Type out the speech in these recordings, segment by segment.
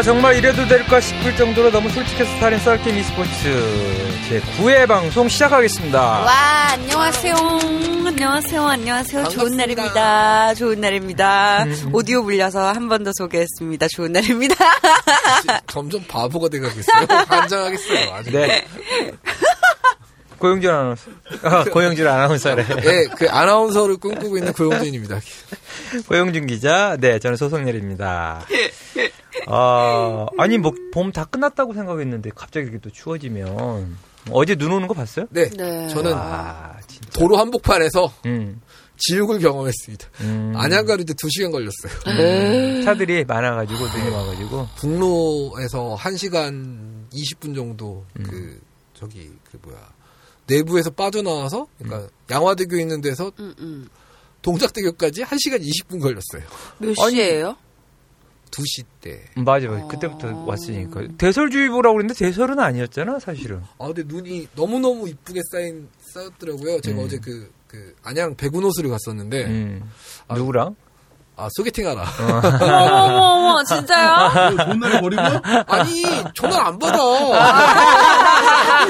자, 정말 이래도 될까 싶을 정도로 너무 솔직해서 살인 썰게임 e스포츠 제 9회 방송 시작하겠습니다. 와, 안녕하세요. 안녕하세요. 안녕하세요. 좋은 날입니다. 좋은 날입니다. 음. 오디오 불려서 한 번 더 소개했습니다. 좋은 날입니다. 점점 바보가 돼가겠어요. 반장하겠어요. 아주. 네. 고영준 아나운서. 아, 고영준 아나운서래. 네, 그 아나운서를 꿈꾸고 있는 고영준입니다. 고영준 기자. 네, 저는 소송렬입니다. 아, 아니, 뭐, 봄 다 끝났다고 생각했는데, 갑자기 이렇게 또 추워지면. 어제 눈 오는 거 봤어요? 네. 네. 저는 아, 도로 한복판에서 음. 지옥을 경험했습니다. 음. 안양 가는데 2시간 걸렸어요. 음. 차들이 많아가지고, 눈이 와가지고. 북로에서 1시간 20분 정도, 음. 그, 저기, 그 뭐야. 내부에서 빠져나와서, 그러니까 음. 양화대교 있는 데서 음, 동작대교까지 1시간 20분 걸렸어요. 몇 시에요? 2시 때. 맞아요. 어... 그때부터 왔으니까. 대설주의보라고 그랬는데 대설은 아니었잖아, 사실은. 아, 근데 눈이 너무너무 이쁘게 쌓인, 쌓였더라고요. 제가 음. 어제 그, 그, 안양 백운호수를 갔었는데. 음. 아, 누구랑? 아, 소개팅 하라. 어머, 어머, 진짜요? 전화를 버리고? 아니, 전화를 안 받아.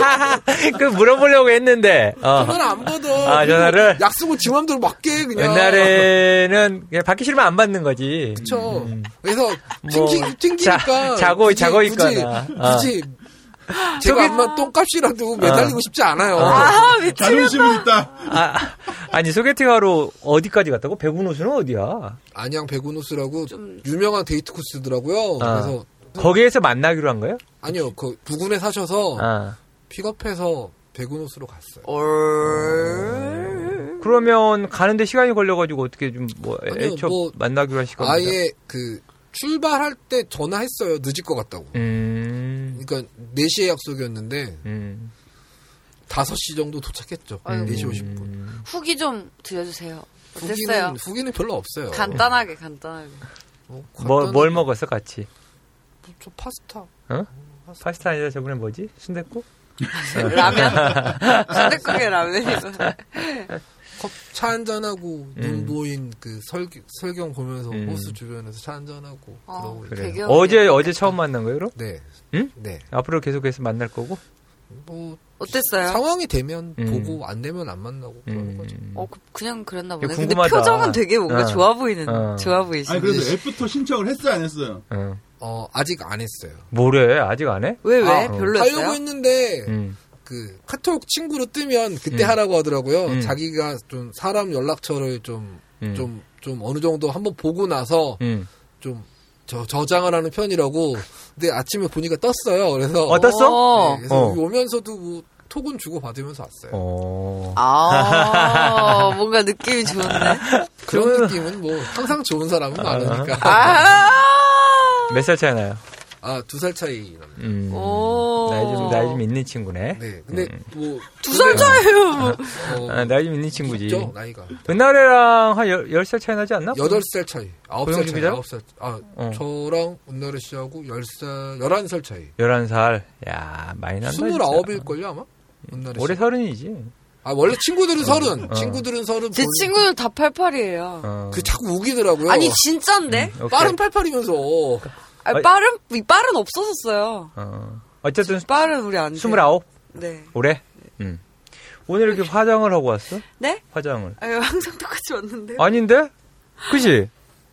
그 물어보려고 했는데. 어. 전화를 안 받아. 아, 전화를? 약속을 지 맘대로 맞게, 그냥. 옛날에는 그냥 받기 싫으면 안 받는 거지. 그쵸. 음. 그래서, 뭐, 튕기, 튕기니까. 자, 자고, 굳이, 자고 있거나. 굳이, 어. 제가 아마 똥값이라도 매달리고 어. 싶지 않아요. 아, 미치겠다. 자존심은 있다. 아, 아니, 소개팅하러 어디까지 갔다고? 백운호수는 어디야? 안양 백운호수라고 좀... 유명한 데이트 코스더라고요. 아. 그래서 거기에서 만나기로 한 거예요? 아니요, 그 부근에 사셔서 아. 픽업해서 백운호수로 갔어요. 그러면 가는데 시간이 걸려가지고 어떻게 좀뭐 애초 뭐 만나기로 한 시간? 아예 그 출발할 때 전화했어요. 늦을 것 같다고. 음. 그러니까 4시에 약속이었는데 음. 5시 정도 도착했죠. 아유, 4시 50분. 음. 후기 좀 들려주세요. 어땠어요? 후기는, 후기는 별로 없어요. 간단하게 간단하게. 어, 뭐, 뭘 먹었어 같이? 뭐, 저 파스타. 어? 파스타. 파스타 아니라 저번에 뭐지? 순댓국? 라면? 순댓국에 라면이죠. 차 한잔하고 음. 눈 보인 그 설, 설경 보면서 음. 호수 주변에서 차 한잔하고 아, 그러고 그래. 어제 어제 처음 만난 거예요? 그럼? 네. 응? 네. 앞으로 계속해서 만날 거고? 뭐 어땠어요? 상황이 되면 음. 보고 안 되면 안 만나고 그러는 음. 거죠. 어 그, 냥 그랬나 보네. 근데 표정은 되게 뭔가 어. 좋아 보이는 어. 좋아 보이시. 아니 그래서 after 신청을 했어요 안 했어요? 어. 어 아직 안 했어요. 뭐래? 아직 안 해? 왜 왜? 아, 별로였어요? 하려고 했는데 음. 그 카톡 친구로 뜨면 그때 음. 하라고 하더라고요. 음. 자기가 좀 사람 연락처를 좀 좀좀 음. 좀 어느 정도 한번 보고 나서 음. 좀 저, 저장을 하는 편이라고. 근데 아침에 보니까 떴어요. 그래서 어, 떴어? 네, 그래서 어. 오면서도 뭐 톡은 주고 받으면서 왔어요. 어. 아, 뭔가 느낌이 좋은데. 그런 느낌은 뭐 항상 좋은 사람은 많으니까. 아~ 몇 살 차이 나요? 아, 두 살 차이 납니다. 음, 나이 좀, 나이 좀 있는 친구네. 네. 근데 음. 뭐. 두 살 차이에요. 어, 아, 나이 좀 있는 친구지. 있죠, 나이가. 은나래랑 한 열, 살 차이 나지 않나? 여덟 살 차이. 아홉 살 차이. 아홉 살. 아, 어. 저랑 은나래 씨하고 열 살, 열한 살 차이. 열한 살. 야, 많이 난다. 스물아홉일걸요, 아마? 은나래 씨. 올해 서른이지. 아 원래 친구들은 서른, 어. 친구들은 서른. 제 친구는 다 팔팔이에요. 어. 그 자꾸 우기더라고요. 아니 진짠데? 음, 빠른 팔팔이면서. 아, 빠른 빠른 없어졌어요. 어. 어쨌든 빠른 우리 안. 스물아홉. 네. 올해. 음. 오늘 이렇게 화장을 하고 왔어? 네? 화장을. 아유 항상 똑같이 왔는데. 아닌데? 그지?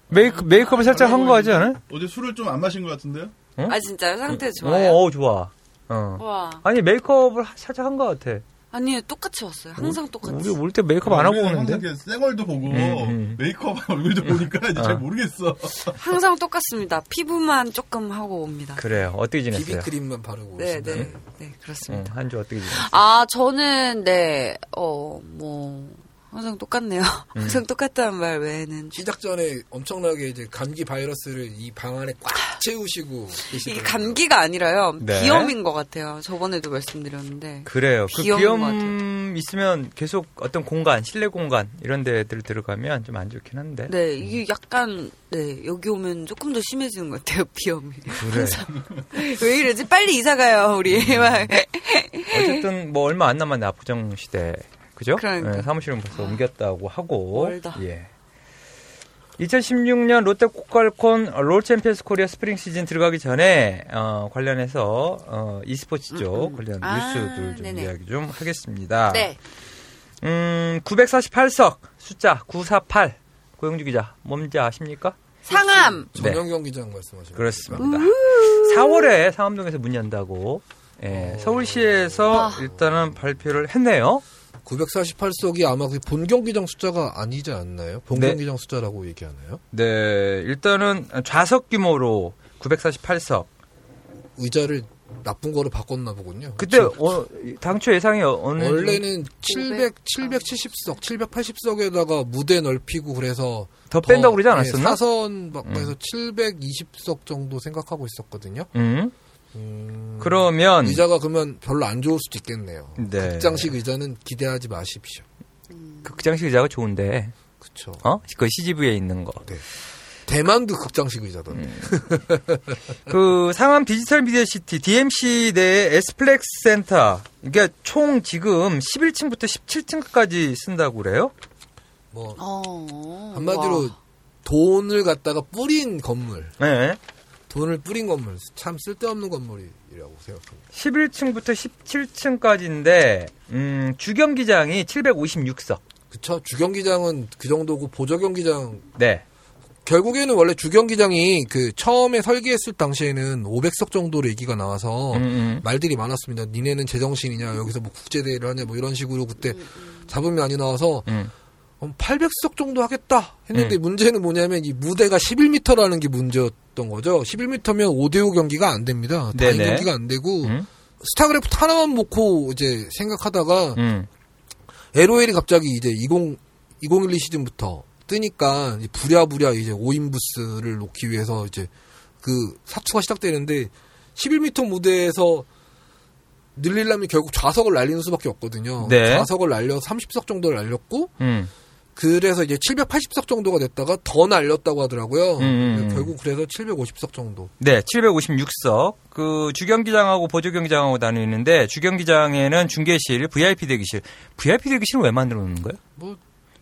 메이크 메이크업을 살짝 한거 같지 않아? 어제 술을 좀 안 마신 것 같은데요? 어? 아 진짜요? 상태 좋아요. 어, 어 좋아. 어. 와. 아니 메이크업을 살짝 한거 같아. 아니에요, 똑같이 왔어요. 항상 어? 똑같이. 우리 올 때 메이크업 안 하고 오는데. 생얼도 보고 음, 음. 메이크업 얼굴도 보니까 이제 어. 잘 모르겠어. 항상 똑같습니다. 피부만 조금 하고 옵니다. 그래요. 어떻게 지냈어요? 비비 크림만 바르고 네, 네, 네, 그렇습니다. 어, 한주 어떻게 지냈어요? 아, 저는 네, 어, 뭐 항상 똑같네요. 음. 항상 똑같다는 말 외에는 시작 전에 엄청나게 이제 감기 바이러스를 이 방 안에 꽉 채우시고 이게 감기가 아니라요. 네. 비염인 것 같아요. 저번에도 말씀드렸는데 그래요. 그 비염 있으면 계속 어떤 공간, 실내 공간 이런 데들 들어가면 좀 안 좋긴 한데. 네, 이게 약간 네 여기 오면 조금 더 심해지는 것 같아요. 비염이. 그래. 왜 이러지? 빨리 이사 가요 우리. 음. 어쨌든 뭐 얼마 안 남았네 압구정 시대. 그죠? 그러니까. 네, 사무실은 벌써 옮겼다고 하고. 멀다. 예. 2016년 롯데 코칼콘 롤 챔피언스 코리아 스프링 시즌 들어가기 전에 어, 관련해서 어, e스포츠 쪽 음, 음. 관련 아, 뉴스들 좀 네네. 이야기 좀 하겠습니다. 네. 음, 948석 숫자 948 고영주 기자 뭔지 아십니까? 상암. 네. 전용 경기장 말씀하시는 그렇습니다. 4월에 상암동에서 문 연다고 예, 어... 서울시에서 아... 일단은 발표를 했네요. 948석이 아마 그 본경기장 숫자가 아니지 않나요? 본경기장 네. 숫자라고 얘기하나요? 네, 일단은 좌석 규모로 948석. 의자를 나쁜 거로 바꿨나 보군요. 그때 어, 당초 예상이 어느 원래는 700 770석, 780석에다가 무대 넓히고 그래서 더, 더 뺀다고 그러지 않았었나? 네, 사선 바꿔서 음. 720석 정도 생각하고 있었거든요. 음. 음, 그러면 의자가 그러면 별로 안 좋을 수도 있겠네요. 네. 극장식 의자는 기대하지 마십시오. 음. 극장식 의자가 좋은데. 그쵸. 어? 그 CGV에 있는 거. 네. 대만도 극장식 의자던데. 음. 그 상암 디지털 미디어 시티 DMC 내 에스플렉스 센터. 이게 총 지금 11층부터 17층까지 쓴다고 그래요? 뭐 어... 한마디로 와. 돈을 갖다가 뿌린 건물. 네. 돈을 뿌린 건물. 참 쓸데없는 건물이라고 생각합니다. 11층부터 17층까지인데 음, 주경기장이 756석. 그쵸. 주경기장은 그 정도고 보조경기장. 네. 결국에는 원래 주경기장이 그 처음에 설계했을 당시에는 500석 정도로 얘기가 나와서 음음. 음. 말들이 많았습니다. 니네는 제정신이냐 여기서 뭐 국제대회를 하냐 뭐 이런 식으로 그때 잡음이 많이 나와서 음. 800석 정도 하겠다 했는데 음. 문제는 뭐냐면 이 무대가 11m라는 게 문제였 던 거죠. 11m면 5대5 경기가 안 됩니다. 다인 경기가 안 되고 음. 스타크래프트 하나만 놓고 이제 생각하다가 음. LOL이 갑자기 이제 20 2012 시즌부터 뜨니까 부랴부랴 이제 5인 부스를 놓기 위해서 이제 그 사투가 시작되는데 11m 무대에서 늘리려면 결국 좌석을 날리는 수밖에 없거든요. 네. 좌석을 날려 30석 정도를 날렸고 음. 그래서 이제 780석 정도가 됐다가 더 날렸다고 하더라고요. 음. 음, 음. 결국 그래서 750석 정도. 네, 756석. 그 주경기장하고 보조경기장하고 나뉘는데 주경기장에는 중계실, VIP 대기실. VIP 대기실은 왜 만들어 놓는 거예요? 뭐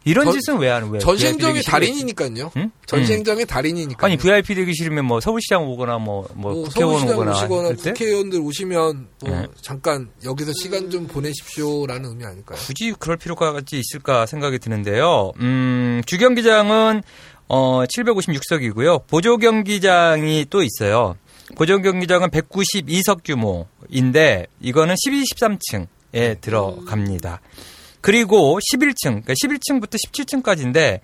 이런 전, 짓은 왜 하는 거예요? 전시행정의 달인이니까요. 응? 전시행정의 음. 달인이니까. 아니 VIP 대기실이면 뭐 서울시장 오거나 뭐뭐 뭐, 뭐 국회의원 오거나 오시거나 국회의원들 오시면 뭐 네. 잠깐 여기서 시간 좀 보내십시오라는 의미 아닐까요? 굳이 그럴 필요까지 있을까 생각이 드는데요. 음, 주경기장은 어 756석이고요. 보조 경기장이 또 있어요. 보조 경기장은 192석 규모인데 이거는 12, 13층에 들어갑니다. 그리고 11층, 그러니까 11층부터 17층까지인데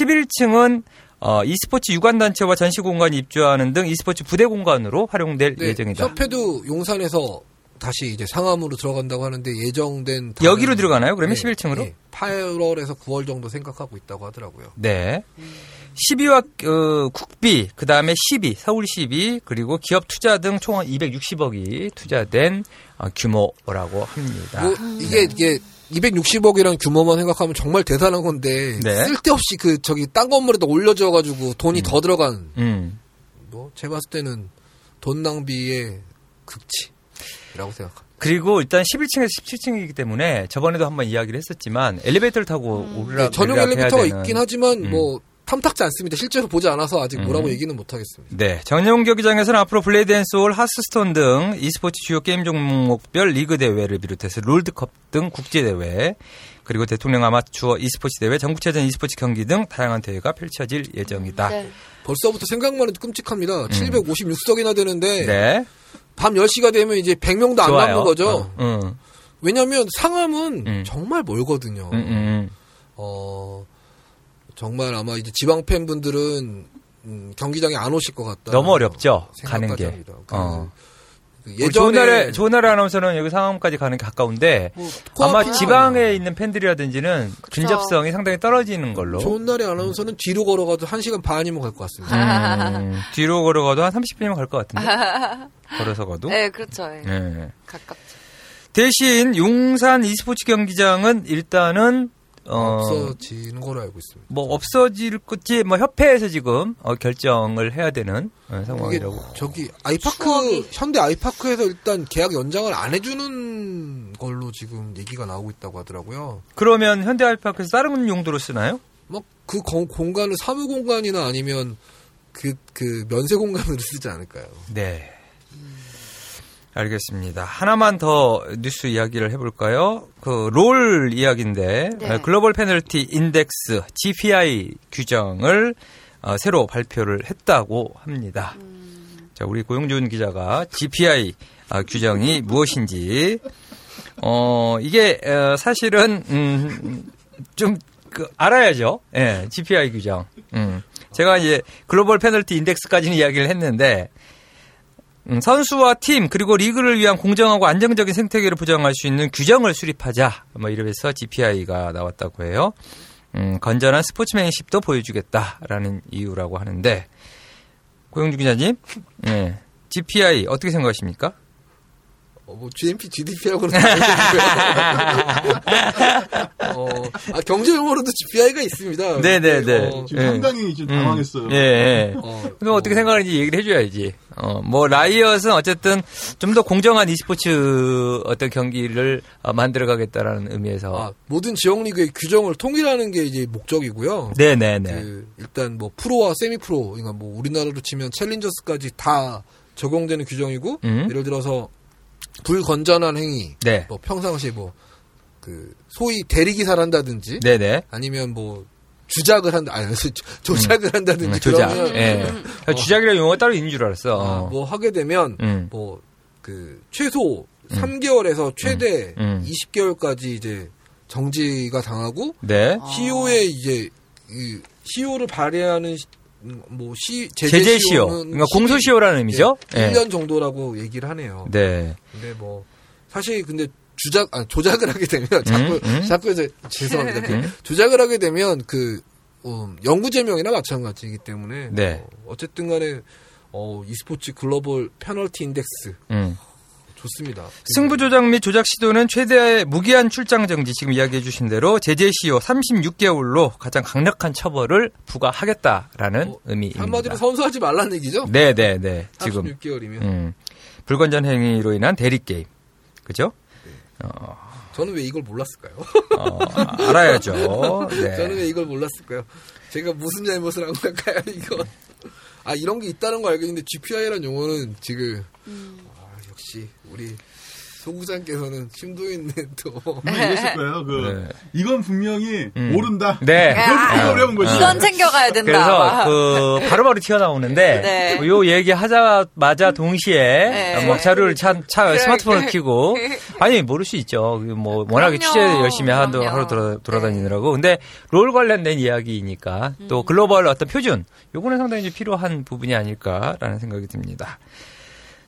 11층은 어, e스포츠 유관단체와 전시공간 입주하는 등 e스포츠 부대 공간으로 활용될 네, 예정이다. 협회도 용산에서 다시 이제 상암으로 들어간다고 하는데 예정된 여기로 들어가나요? 그러면 네, 11층으로? 네, 8월에서 9월 정도 생각하고 있다고 하더라고요. 네. 12와 어, 국비, 그 다음에 12, 서울 12, 그리고 기업 투자 등 총 260억이 투자된 어, 규모라고 합니다. 뭐 이게 이게 260억이란 규모만 생각하면 정말 대단한 건데 네. 쓸데없이 그 저기 딴 건물에다 올려져 가지고 돈이 음. 더 들어간 음. 뭐 제가 봤을 때는 돈 낭비의 극치라고 생각합니다. 그리고 일단 11층에서 17층이기 때문에 저번에도 한번 이야기를 했었지만 엘리베이터를 타고 음. 오르라 네, 전용 엘리베이터가 있긴 하지만 음. 뭐 탐탁지 않습니다. 실제로 보지 않아서 아직 뭐라고 음. 얘기는 못하겠습니다. 네. 전용 경기장에서는 앞으로 블레이드 앤 소울, 하스스톤 등 e스포츠 주요 게임 종목별 리그 대회를 비롯해서 롤드컵 등 국제 대회, 그리고 대통령 아마추어 e스포츠 대회, 전국체전 e스포츠 경기 등 다양한 대회가 펼쳐질 예정이다. 네. 벌써부터 생각만 해도 끔찍합니다. 음. 756석이나 되는데 네. 밤 10시가 되면 이제 100명도 안 좋아요. 남는 거죠. 어, 음. 왜냐하면 상암은 음. 정말 멀거든요. 음, 음, 어, 정말 아마 이제 지방 팬분들은 음, 경기장에 안 오실 것 같다. 너무 어렵죠. 가는 게. 그, 어. 그 예전에 좋은 날에 좋은 날에 아나운서는 여기 상암까지 가는 게 가까운데 뭐, 아마 지방에 있는 팬들이라든지는 근접성이 상당히 떨어지는 걸로. 좋은 날에 아나운서는 뒤로 걸어가도 1시간 반이면 갈 것 같습니다. 음, 뒤로 걸어가도 한 30분이면 갈 것 같은데. 걸어서 가도. 네, 그렇죠. 네. 가깝죠. 대신 용산 e스포츠 경기장은 일단은 어, 없어지는 걸로 알고 있습니다. 뭐 없어질 것지 뭐 협회에서 지금 어, 결정을 해야 되는 어, 상황이라고. 저기 아이파크 추억이. 현대 아이파크에서 일단 계약 연장을 안 해주는 걸로 지금 얘기가 나오고 있다고 하더라고요. 그러면 현대 아이파크에서 다른 용도로 쓰나요? 막 그 공간을 사무 공간이나 아니면 그, 그 면세 공간으로 쓰지 않을까요? 네. 알겠습니다. 하나만 더 뉴스 이야기를 해볼까요? 그 롤 이야기인데 네. 글로벌 페널티 인덱스 GPI 규정을 어, 새로 발표를 했다고 합니다. 음. 자, 우리 고용준 기자가 GPI 아, 규정이 무엇인지 어 이게 어, 사실은 음, 좀 그 알아야죠. 예, 네, GPI 규정. 음. 제가 이제 글로벌 페널티 인덱스까지는 이야기를 했는데 음, 선수와 팀 그리고 리그를 위한 공정하고 안정적인 생태계를 보장할 수 있는 규정을 수립하자 뭐 이러면서 GPI가 나왔다고 해요. 음, 건전한 스포츠맨십도 보여주겠다라는 이유라고 하는데 고영주 기자님, 네, GPI 어떻게 생각하십니까? 어, 뭐 GNP, GDP하고는 어, 아, 경제 용어로도 GPI가 있습니다. 네네네. 어, 지금 상당히 좀 당황했어요. 음, 예. 예. 어, 그럼 어 떻게 생각하는지 얘기를 해줘야지. 어, 뭐 라이엇은 어쨌든 좀 더 공정한 e스포츠 어떤 경기를 어, 만들어가겠다라는 의미에서 아, 모든 지역 리그의 규정을 통일하는 게 이제 목적이고요. 네네네. 그 일단 뭐 프로와 세미 프로, 그러니까 뭐 우리나라로 치면 챌린저스까지 다 적용되는 규정이고 음? 예를 들어서 불건전한 행위, 네. 뭐 평상시 뭐 그 소위 대리기사를 한다든지, 네네. 아니면 뭐 주작을 한다, 아니 조작을 음. 한다든지 음, 조작. 그러면 예. 어. 주작이라는 용어가 따로 있는 줄 알았어. 아, 뭐 하게 되면 음. 뭐그 최소 3개월에서 최대 음. 20개월까지 이제 정지가 당하고 네. 시효에 이제 이 시효를 발휘하는 시- 음, 뭐 시, 제재, 시효. 그러니까 공소시효라는 의미죠? 예, 예. 1년 정도라고 얘기를 하네요. 네. 근데 뭐 사실 근데 주작 아 조작을 하게 되면 자꾸 음? 자꾸 이제 죄송합니다. 그 음? 조작을 하게 되면 그 음, 영구 제명이나 마찬가지이기 때문에 네. 어, 어쨌든 간에 어, e스포츠 글로벌 페널티 인덱스 음. 좋습니다. 승부 조작 및 조작 시도는 최대의 무기한 출장 정지 지금 이야기해 주신 대로 제재 시효 36개월로 가장 강력한 처벌을 부과하겠다라는 어, 의미입니다. 한마디로 선수하지 말라는 얘기죠? 네, 네, 네. 지금 36개월이면 음. 불건전 행위로 인한 대리 게임. 그죠? 저는 왜 이걸 몰랐을까요? 어, 알아야죠. 네. 저는 왜 이걸 몰랐을까요? 제가 무슨 잘못을 한 걸까요, 이거? 아, 이런 게 있다는 거 알겠는데, GPI라는 용어는 지금, 아, 역시, 우리, 소구장께서는 심도 있는 또, 분명히 이랬을 거예요. 그 네. 이건 분명히 음. 모른다. 네. 이건 어려운 거지. 이건 챙겨가야 된다. 그래서 그 바로바로 튀어나오는데 네. 요 얘기 하자마자 동시에 네. 뭐 자료를 차, 차 그래, 스마트폰을 그래. 켜고 아니 모를 수 있죠. 그뭐 워낙에 그럼요. 취재 열심히 하도. 하루 돌아, 돌아다니느라고. 근데 롤 관련된 이야기이니까 음. 또 글로벌 어떤 표준 요거는 상당히 필요한 부분이 아닐까라는 생각이 듭니다.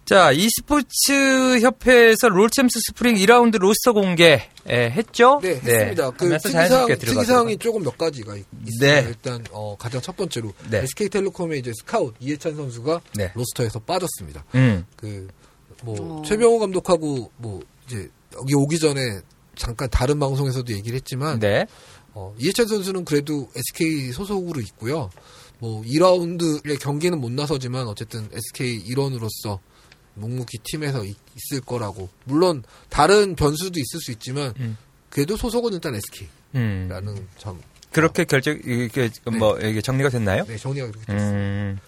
자, e스포츠 협회에서 롤챔스 스프링 2라운드 roster 공개 예, 했죠? 네, 했습니다. 그 하면서 특이사항. 특이사항이 조금 몇 가지가 있- 있습니다. 네. 일단, 어, 가장 첫 번째로, 네. SK텔레콤의 이제 스카웃, 이예찬 선수가 네. roster에서 빠졌습니다. 음. 그, 뭐, 어. 최병호 감독하고, 뭐, 이제, 여기 오기 전에 잠깐 다른 방송에서도 얘기를 했지만, 네. 어, 이해찬 선수는 그래도 SK 소속으로 있고요. 뭐 2라운드의 경기는 못 나서지만 어쨌든 SK 일원으로서 묵묵히 팀에서 있, 을 거라고. 물론 다른 변수도 있을 수 있지만 음. 그래도 소속은 일단 SK라는 음. 점. 그렇게 결정 이게 뭐 이게 정리가 됐나요? 네, 정리가 그렇게 됐습니다. 음.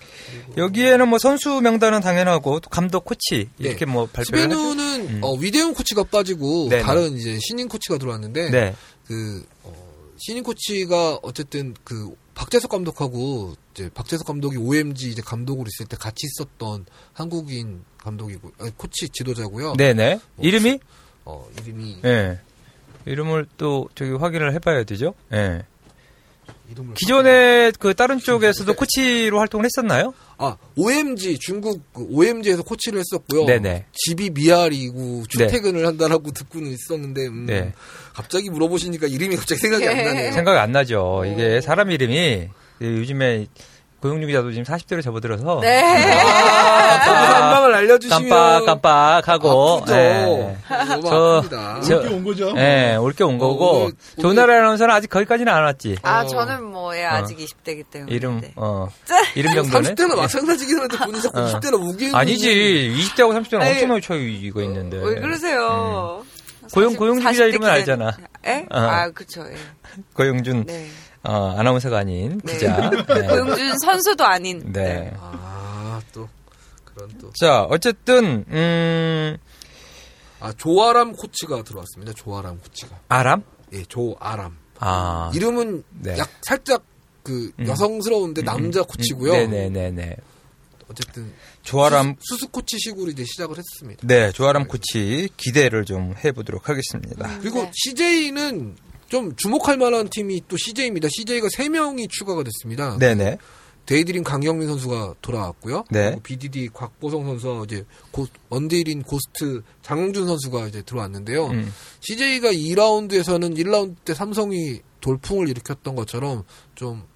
여기에는 뭐 선수 명단은 당연하고 또 감독 코치 이렇게 네. 뭐 발표를. 스베누는 음. 어, 위대훈 코치가 빠지고 네네. 다른 이제 신인 코치가 들어왔는데 네. 그 어, 신인 코치가 어쨌든 그 박재석 감독하고 이제 박재석 감독이 OMG 이제 감독으로 있을 때 같이 있었던 한국인 감독이고 아니, 코치 지도자고요. 네, 네. 뭐, 이름이 어 이름이 예. 이름을 또 저기 확인을 해 봐야 되죠. 예. 이름을 기존에 그 다른 쪽에서도 코치로 활동을 했었나요? 아 OMG 중국 그 OMG에서 코치를 했었고요. 네네. 집이 미아리고 출퇴근을 한다라고 듣고는 있었는데 음, 네. 갑자기 물어보시니까 이름이 갑자기 생각이 안 나네요. 생각이 안 나죠. 이게 사람 이름이 요즘에 고용준 기자도 지금 40대로 접어들어서 네. 아, 방을 알려주시면 깜빡 깜빡하고 아프죠. 예. 너무 저-. 저- 올게 온 거죠. 예, 올게 온 거고 오늘- 오늘- 조나라 아나운서는 아직 거기까지는 안 왔지. 아, 어. 저는 뭐, 예, 아직 20대기 때문에. 이름 네. 어 이름 정도는 30대나 마찬가지긴 한데 본인 자꾸 어. 20대나 우기는 아니지 20대하고 30대는 아니, 엄청나게 차이가 있는데. 왜 그러세요? 고용 사십- 고용 기자 40대 이름은 알잖아. 예? 어. 아, 그쵸, 예. 고용준, 네. 어, 아나운서가 아닌 네. 기자. 네. 고용준 선수도 아닌. 네. 네. 아, 또, 그런 또. 자, 어쨌든, 음. 아, 조아람 코치가 들어왔습니다. 조아람 코치가. 아람? 예, 조아람. 아. 이름은 네. 약, 살짝 그 음. 여성스러운데 음. 남자 코치고요. 네 네 네 네. 어쨌든 조아람 수 수 코치식으로 이제 시작을 했습니다. 네, 조아람 코치 기대를 좀 해보도록 하겠습니다. 음, 그리고 네. CJ는 좀 주목할 만한 팀이 또 CJ입니다. CJ가 3명이 추가가 됐습니다. 네네. 데이드림 강경민 선수가 돌아왔고요. 네. BDD 곽보성 선수와 이제 고, 원딜인 고스트 장홍준 선수가 이제 들어왔는데요. 음. CJ가 2라운드에서는 1라운드 때 삼성이 돌풍을 일으켰던 것처럼 좀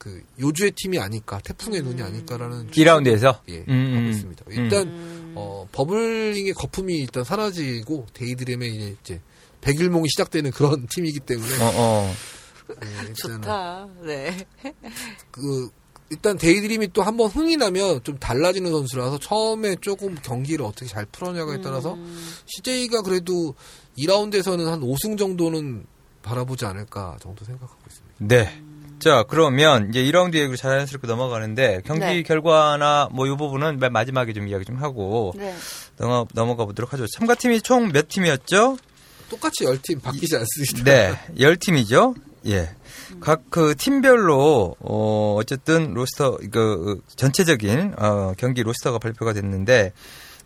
그 요주의 팀이 아닐까 태풍의 눈이 아닐까라는 2라운드에서 예 음, 음. 하고 있습니다. 일단 음. 어 버블링의 거품이 일단 사라지고 데이드림의 이제 백일몽이 시작되는 그런 팀이기 때문에 어, 어. 네, 좋다. 네. 그 일단 데이드림이 또 한 번 흥이 나면 좀 달라지는 선수라서 처음에 조금 경기를 어떻게 잘 풀어냐에 따라서 음. CJ가 그래도 2라운드에서는 한 5승 정도는 바라보지 않을까 정도 생각하고 있습니다. 네. 자, 그러면 이제 2라운드 얘기로 자연스럽게 넘어가는데 경기 네. 결과나 뭐 이 부분은 맨 마지막에 좀 이야기 좀 하고 네. 넘어, 넘어가 보도록 하죠. 참가팀이 총 몇 팀이었죠? 똑같이 10팀 바뀌지 않습니다. 네. 10팀이죠. 예. 각 그 팀별로 어 어쨌든 roster 그 전체적인 어 경기 roster가 발표가 됐는데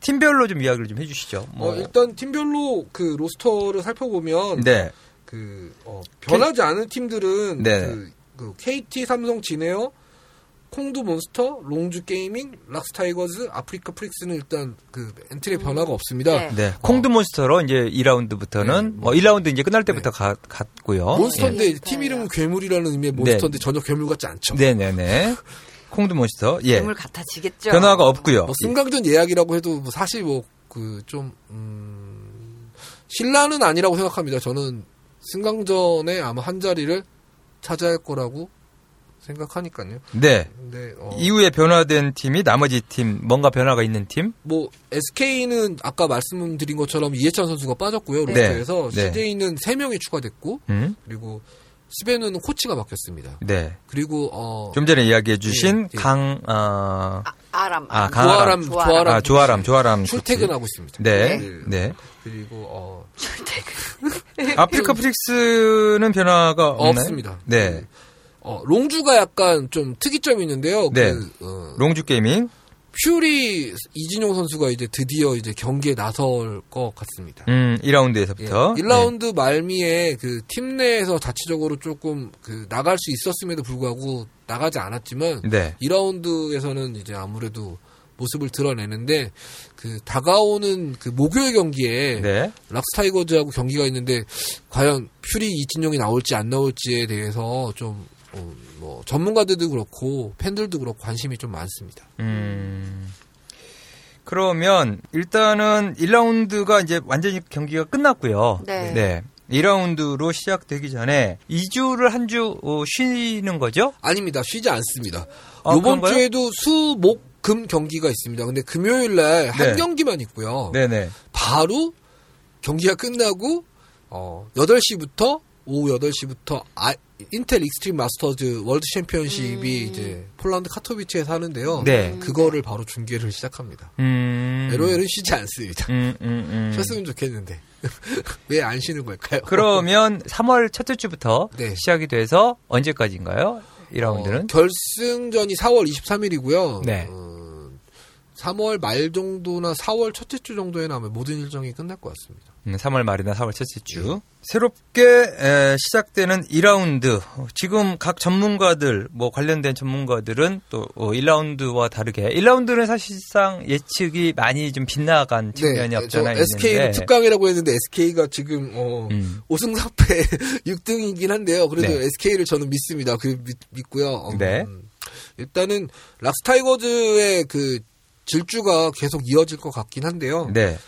팀별로 좀 이야기를 좀 해주시죠. 뭐 어, 일단 팀별로 그 roster를 살펴보면 네. 그 어, 변하지 않은 팀들은 네. 그, 그 KT, 삼성, 진에어 콩두 몬스터, 롱주 게이밍, 락스 타이거즈, 아프리카 프릭스는 일단 그 엔트리 변화가 없습니다. 네. 네. 콩두 몬스터로 이제 2라운드부터는 네. 뭐 1라운드 이제 끝날 때부터 네. 가, 갔고요. 몬스터인데 예. 팀 이름은 괴물이라는 의미의 네. 몬스터인데 전혀 괴물 같지 않죠. 네네네. 콩두 몬스터. 예. 괴물 같아지겠죠. 변화가 없고요. 뭐 승강전 예약이라고 해도 뭐 사실 뭐 그좀 음, 신라는 아니라고 생각합니다. 저는 승강전에 아마 한 자리를 차지할 거라고 생각하니까요. 네. 근데, 어, 이후에 변화된 팀이 나머지 팀 뭔가 변화가 있는 팀? 뭐 SK는 아까 말씀드린 것처럼 이해찬 선수가 빠졌고요. 네. 로스터에서 네. CJ는 3명이 추가됐고 음? 그리고 스베누는 코치가 바뀌었습니다. 네. 그리고 어, 좀 전에 이야기해 주신 예, 예. 강 어... 아, 람 아, 강아람 조아람 아, 조아람 조아람 출퇴근하고 있습니다. 네. 네. 네. 그리고 어 출퇴근. 아프리카 프릭스는 변화가 없나요? 없습니다. 네. 네. 어, 롱주가 약간 좀 특이점이 있는데요. 네. 그, 어, 롱주 게이밍. 퓨리 이진용 선수가 이제 드디어 이제 경기에 나설 것 같습니다. 음, 2라운드에서부터. 예, 1라운드 네. 말미에 그 팀 내에서 자체적으로 조금 그 나갈 수 있었음에도 불구하고 나가지 않았지만 네. 2라운드에서는 이제 아무래도 모습을 드러내는데 그 다가오는 그 목요일 경기에 네. 락스타이거즈하고 경기가 있는데 과연 퓨리 이진용이 나올지 안 나올지에 대해서 좀 어, 뭐 전문가들도 그렇고 팬들도 그렇고 관심이 좀 많습니다. 음. 그러면 일단은 1라운드가 이제 완전히 경기가 끝났고요. 네. 네. 2라운드로 시작되기 전에 2주를 한주 어, 쉬는 거죠? 아닙니다. 쉬지 않습니다. 아, 이번 주에도 수, 목, 금 경기가 있습니다. 근데 금요일 날한 네. 경기만 있고요. 네네. 바로 경기가 끝나고 어, 8시부터 오후 8시부터 아, 인텔 익스트림 마스터즈 월드 챔피언십이 음. 이제 폴란드 카토비치에서 하는데요. 네. 그거를 바로 중계를 시작합니다. 음. LOL은 쉬지 않습니다. 음, 음, 음. 쉬었으면 좋겠는데. 왜 안 쉬는 걸까요? 그러면 3월 첫째 주부터 네. 시작이 돼서 언제까지인가요? 1라운드는? 어, 결승전이 4월 23일이고요. 네. 어, 3월 말 정도나 4월 첫째 주 정도에는 아마 모든 일정이 끝날 것 같습니다. 음, 3월 말이나 4월 첫째 주. 네. 새롭게 에, 시작되는 2라운드. 지금 각 전문가들, 뭐 관련된 전문가들은 또 어, 1라운드와 다르게 1라운드는 사실상 예측이 많이 좀 빗나간 네, 측면이 네, 없잖아 있는데. SK 특강이라고 했는데 SK가 지금 어, 음. 5승 4패 6등이긴 한데요. 그래도 네. SK를 저는 믿습니다. 그 믿, 고요 어, 네. 음, 일단은 락스타이거즈의 그 질주가 계속 이어질 것 같긴 한데요. 네.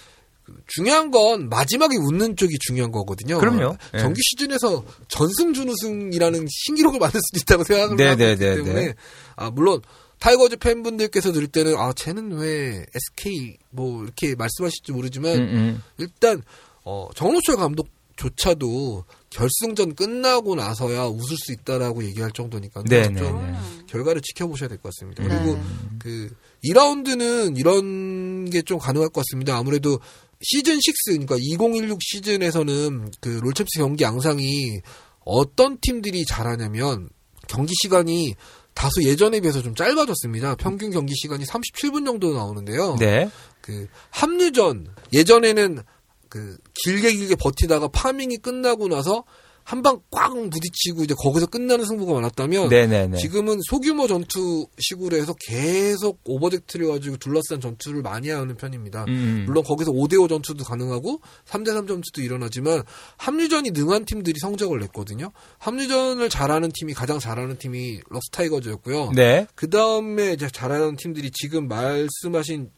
그 중요한 건 마지막에 웃는 쪽이 중요한 거거든요. 그럼요. 네. 정규 시즌에서 전승 준우승이라는 신기록을 만들 수도 있다고 생각을 네, 하고 네, 있기 네, 때문에 아 물론 타이거즈 팬분들께서 들을 때는 아 쟤는 왜 SK 뭐 이렇게 말씀하실지 모르지만 음, 음. 일단 어 정로철 감독조차도 결승전 끝나고 나서야 웃을 수 있다라고 얘기할 정도니까 네, 네, 네. 결과를 지켜보셔야 될 것 같습니다. 네. 그리고 그 2라운드는 이런 게 좀 가능할 것 같습니다. 아무래도 시즌 6 그러니까 2016 시즌에서는 그 롤챔스 경기 양상이 어떤 팀들이 잘하냐면 경기 시간이 다소 예전에 비해서 좀 짧아졌습니다. 평균 경기 시간이 37분 정도 나오는데요. 네. 그 합류전 예전에는 그 길게 길게 버티다가 파밍이 끝나고 나서 한방꽉 부딪히고 이제 거기서 끝나는 승부가 많았다면 네네네. 지금은 소규모 전투 식으로 해서 계속 오버젝트를 가지고 둘러싼 전투를 많이 하는 편입니다. 음. 물론 거기서 5대5 전투도 가능하고 3대3 전투도 일어나지만 합류전이 능한 팀들이 성적을 냈거든요. 합류전을 잘하는 팀이 가장 잘하는 팀이 럭스타이거즈였고요. 네. 그 다음에 이제 잘하는 팀들이 지금 말씀하신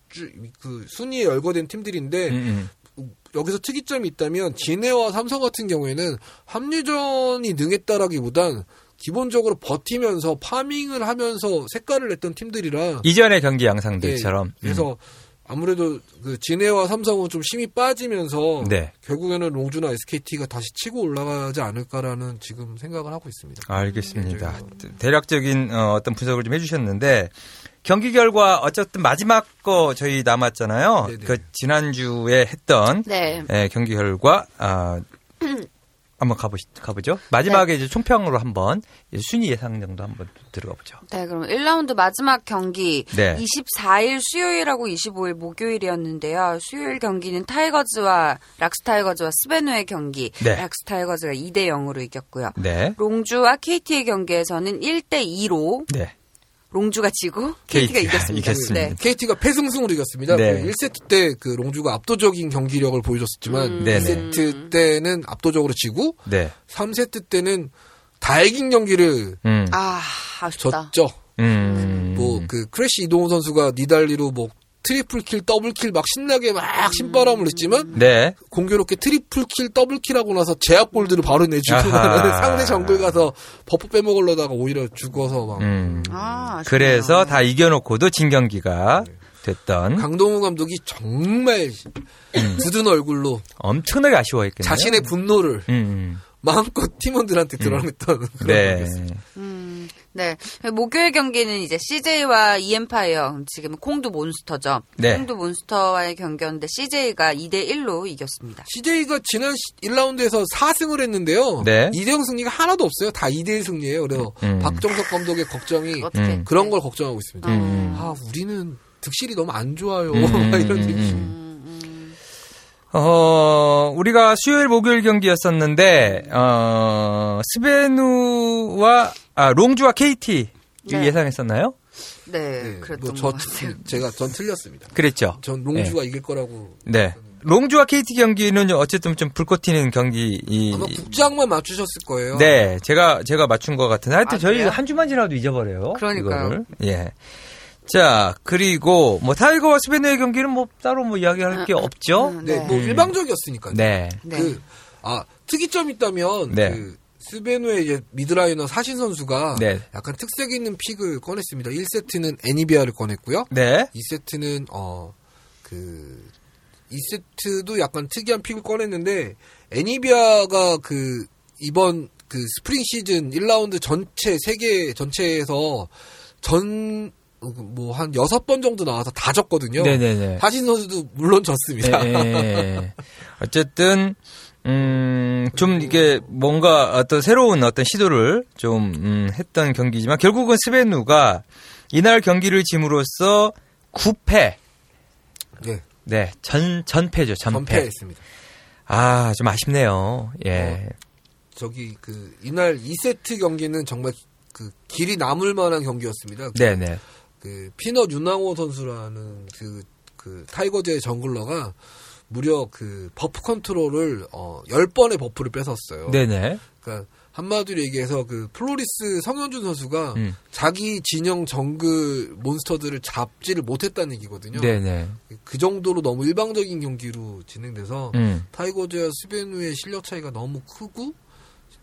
그 순위에 열거된 팀들인데 음. 여기서 특이점이 있다면 진해와 삼성 같은 경우에는 합류전이 능했다라기보단 기본적으로 버티면서 파밍을 하면서 색깔을 냈던 팀들이라 이전의 경기 양상들처럼 네, 그래서 음. 아무래도 그 진해와 삼성은 좀 힘이 빠지면서 네. 결국에는 롱주나 SKT가 다시 치고 올라가지 않을까라는 지금 생각을 하고 있습니다. 알겠습니다. 네. 대략적인 어, 어떤 분석을 좀 해주셨는데 경기 결과 어쨌든 마지막 거 저희 남았잖아요. 네네. 그 지난주에 했던 네. 예, 경기 결과 아, 한번 가보시, 가보죠. 마지막에 네. 이제 총평으로 한번 순위 예상 정도 한번 들어가 보죠. 네, 그럼 1라운드 마지막 경기 네. 24일 수요일하고 25일 목요일이었는데요. 수요일 경기는 타이거즈와 락스타이거즈와 스베누의 경기. 네. 락스타이거즈가 2대 0으로 이겼고요. 네. 롱주와 KT의 경기에서는 1대 2로 네. 롱주가 지고 KT가 이겼습니다. 이겼습니다. 네. KT가 패승승으로 이겼습니다. 네. 1세트 때 그 롱주가 압도적인 경기력을 보여줬었지만 음. 2세트 때는 압도적으로 지고 네. 3세트 때는 다 이긴 경기를 음. 아, 졌죠. 음. 뭐그 크래시 이동호 선수가 니달리로 뭐 triple kill, double kill 막 신나게 막 신바람을 냈지만 네. 공교롭게 triple kill, double kill하고 나서 제압 골드를 바로 내주고 상대 정글 가서 buff 빼먹으려다가 오히려 죽어서 막. 음. 아, 그래서 다 이겨놓고도 진 경기가 네. 됐던 강동우 감독이 정말 음. 굳은 얼굴로 엄청나게 아쉬워했겠네요. 자신의 분노를 음. 음. 마음껏 팀원들한테 음. 드러냈던 음. 그런 네. 음, 네. 목요일 경기는 이제 CJ와 이엠파이어 지금 콩두 몬스터죠. 네. 콩두 몬스터와의 경기였는데 CJ가 2대 1로 이겼습니다. CJ가 지난 1라운드에서 4승을 했는데요. 네. 2대0 승리가 하나도 없어요. 다 2대 1 승리예요. 그래서 음. 박정석 감독의 걱정이 음. 그런 걸 걱정하고 있습니다. 음. 아, 우리는 득실이 너무 안 좋아요. 이런 느낌. 어, 우리가 수요일 목요일 경기였었는데, 어, 스베누와, 아, 롱주와 KT 네. 예상했었나요? 네, 네 그랬던 뭐 저, 제가 전 틀렸습니다. 그랬죠. 전 롱주가 네. 이길 거라고. 네. 롱주와 KT 경기는 어쨌든 좀 불꽃 튀는 경기. 이 아마 국장만 맞추셨을 거예요. 네, 제가 제가 맞춘 것 같은데 하여튼 아, 저희 한 주만 지나도 잊어버려요. 그러니까요. 예. 자, 그리고 뭐 타이거와 스베누의 경기는 뭐 따로 뭐 이야기할 게 아, 없죠. 음, 네, 뭐 음. 일방적이었으니까요. 네. 그, 아, 특이점 있다면 네. 그 스베누의 이제 mid laner 사신 선수가 네. 약간 특색 있는 pick을 꺼냈습니다. 1세트는 애니비아를 꺼냈고요. 네. 2세트는 어그 2세트도 약간 특이한 pick을 꺼냈는데 애니비아가 그 이번 그 스프링 시즌 1라운드 전체 세계 전체에서 전 뭐 한 여섯 번 정도 나와서 다 졌거든요. 네네네. 하신 선수도 물론 졌습니다. 네. 어쨌든 음, 좀 이게 뭔가 어떤 새로운 어떤 시도를 좀 음, 했던 경기지만 결국은 스베누가 이날 경기를 짐으로써 9패. 네. 네, 전 전패죠. 전패. 전패했습니다. 아, 좀 아쉽네요. 예. 어, 저기 그 이날 2세트 경기는 정말 그 길이 남을 만한 경기였습니다. 그 네네. 그 피넛 윤왕호 선수라는 그, 그 타이거즈의 jungler가 무려 그 buff 컨트롤을 어 10번의 buff를 뺏었어요. 네네. 그러니까 한마디로 얘기해서 그 플로리스 성현준 선수가 음. 자기 진영 정글 몬스터들을 잡지를 못했다는 얘기거든요. 네네. 그 정도로 너무 일방적인 경기로 진행돼서 음. 타이거즈와 스베누의 실력 차이가 너무 크고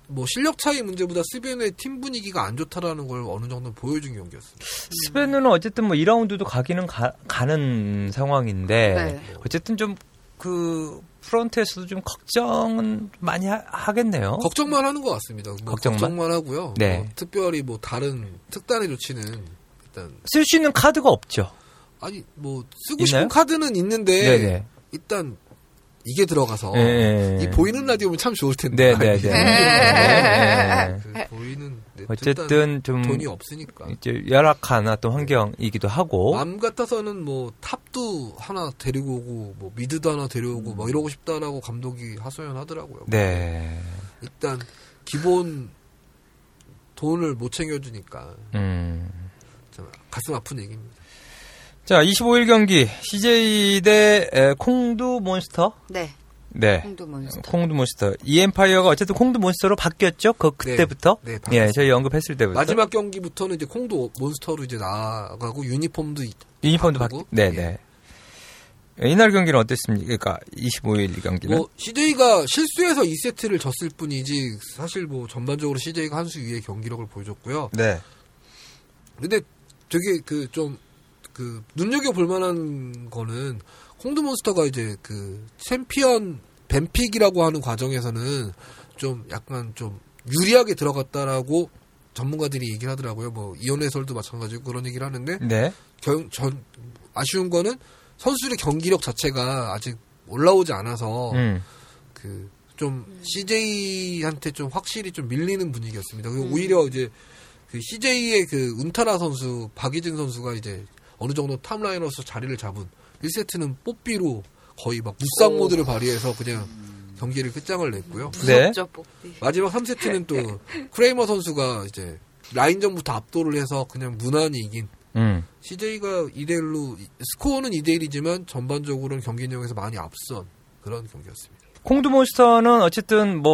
뭐 실력 차이 문제보다 스베누의 팀 분위기가 안 좋다라는 걸 어느 정도 보여준 경기였습니다. 스베누는 어쨌든 뭐 2라운드도 가기는 가, 는 상황인데 네. 어쨌든 좀 그 프런트에서도 좀 걱정은 많이 하, 겠네요 걱정만 하는 것 같습니다. 뭐 걱정만? 걱정만? 하고요. 네. 뭐 특별히 뭐 다른 특단의 조치는 일단 쓸 수 있는 카드가 없죠. 아니 뭐 쓰고 있나요? 싶은 카드는 있는데 네네. 일단 이게 들어가서 네. 이 보이는 라디오면 참 좋을 텐데. 네, 네, 네. 네. 그 보이는 어쨌든 좀 돈이 없으니까 이제 열악한 어떤 환경이기도 하고 맘 같아서는 뭐 탑도 하나 데리고 오고 뭐 미드도 하나 데려오고 음. 뭐 이러고 싶다라고 감독이 하소연하더라고요. 네. 일단 기본 돈을 못 챙겨주니까 음. 가슴 아픈 얘기입니다. 자, 25일 경기 CJ 대 콩두 몬스터. 네. 네. 콩두 몬스터. 콩두 몬스터. 이 엠파이어가 어쨌든 콩두 몬스터로 바뀌었죠. 그 그때부터. 네. 네 예, 저희 언급했을 때부터. 마지막 경기부터는 이제 콩두 몬스터로 이제 나가고 유니폼도 유니폼도 바뀌. 네, 네. 예. 이날 경기는 어땠습니까? 그러니까 25일 경기는. 뭐 CJ가 실수해서 2세트를 졌을 뿐이지 사실 뭐 전반적으로 CJ가 한 수 위의 경기력을 보여줬고요. 네. 근데 되게 그 좀 그 눈여겨 볼 만한 거는 콩두몬스터가 이제 그 챔피언 ban pick이라고 하는 과정에서는 좀 약간 좀 유리하게 들어갔다라고 전문가들이 얘기를 하더라고요. 뭐 이온 해설도 마찬가지고 그런 얘기를 하는데 네. 경, 전 아쉬운 거는 선수들의 경기력 자체가 아직 올라오지 않아서 음. 그좀 CJ한테 좀 확실히 좀 밀리는 분위기였습니다. 음. 오히려 이제 그 CJ의 그 운타라 선수 박의진 선수가 이제 어느 정도 top laner로서 자리를 잡은 1세트는 뽀삐로 거의 막 무쌍 모드를 발휘해서 그냥 경기를 끝장을 냈고요. 네. 마지막 3세트는 또 크레이머 선수가 이제 라인전부터 압도를 해서 그냥 무난히 이긴 음. CJ가 2대1로 스코어는 2대1이지만 전반적으로는 경기 내용에서 많이 앞선 그런 경기였습니다. 콩두몬스터는 어쨌든 뭐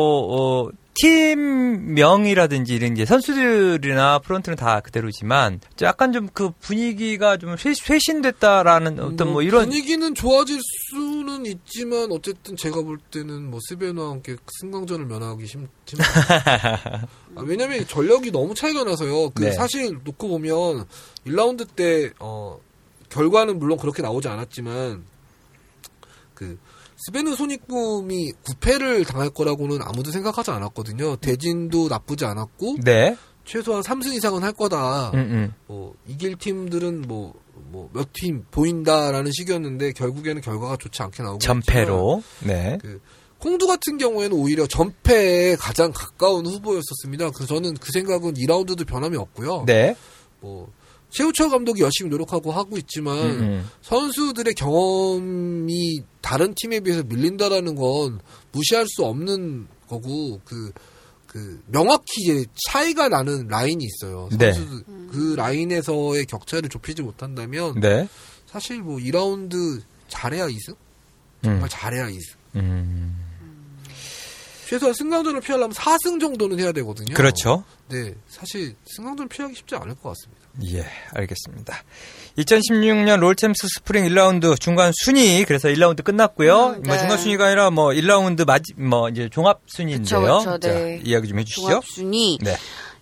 어, 팀명이라든지 이런 게 선수들이나 프런트는 다 그대로지만 약간 좀 그 분위기가 좀 쇄신됐다라는 어떤 뭐, 뭐 이런 분위기는 좋아질 수는 있지만 어쨌든 제가 볼 때는 뭐 스베누와 함께 승강전을 면하기 힘, 힘... 아, 왜냐면 전력이 너무 차이가 나서요. 그 네. 사실 놓고 보면 1라운드 때 어, 결과는 물론 그렇게 나오지 않았지만 그 스베누 손익붐이 9패를 당할 거라고는 아무도 생각하지 않았거든요. 대진도 나쁘지 않았고 네. 최소한 3승 이상은 할 거다. 음, 음. 뭐 이길 팀들은 뭐 뭐 몇 팀 보인다라는 식이었는데 결국에는 결과가 좋지 않게 나오고 전패로. 네. 그 콩두 같은 경우에는 오히려 전패에 가장 가까운 후보였었습니다. 그래서 저는 그 생각은 2라운드도 변함이 없고요. 네. 뭐 최우철 감독이 열심히 노력하고 하고 있지만 음, 음. 선수들의 경험이 다른 팀에 비해서 밀린다라는 건 무시할 수 없는 거고 그, 그 명확히 이제 차이가 나는 라인이 있어요. 네. 선수 그 라인에서의 격차를 좁히지 못한다면 네. 사실 뭐 2라운드 잘해야 2승? 정말 음. 잘해야 2승. 음. 최소한 승강전을 피하려면 4승 정도는 해야 되거든요. 그렇죠. 네, 사실 승강전 피하기 쉽지 않을 것 같습니다. 예, 알겠습니다. 2016년 롤챔스 스프링 1라운드 중간 순위 그래서 1라운드 끝났고요. 음, 뭐 네. 뭐 중간 순위가 아니라 뭐 1라운드 마지 뭐 이제 종합 순위인데요. 그쵸, 그쵸, 네. 자, 이야기 좀 해주시죠. 종합 순위. 네.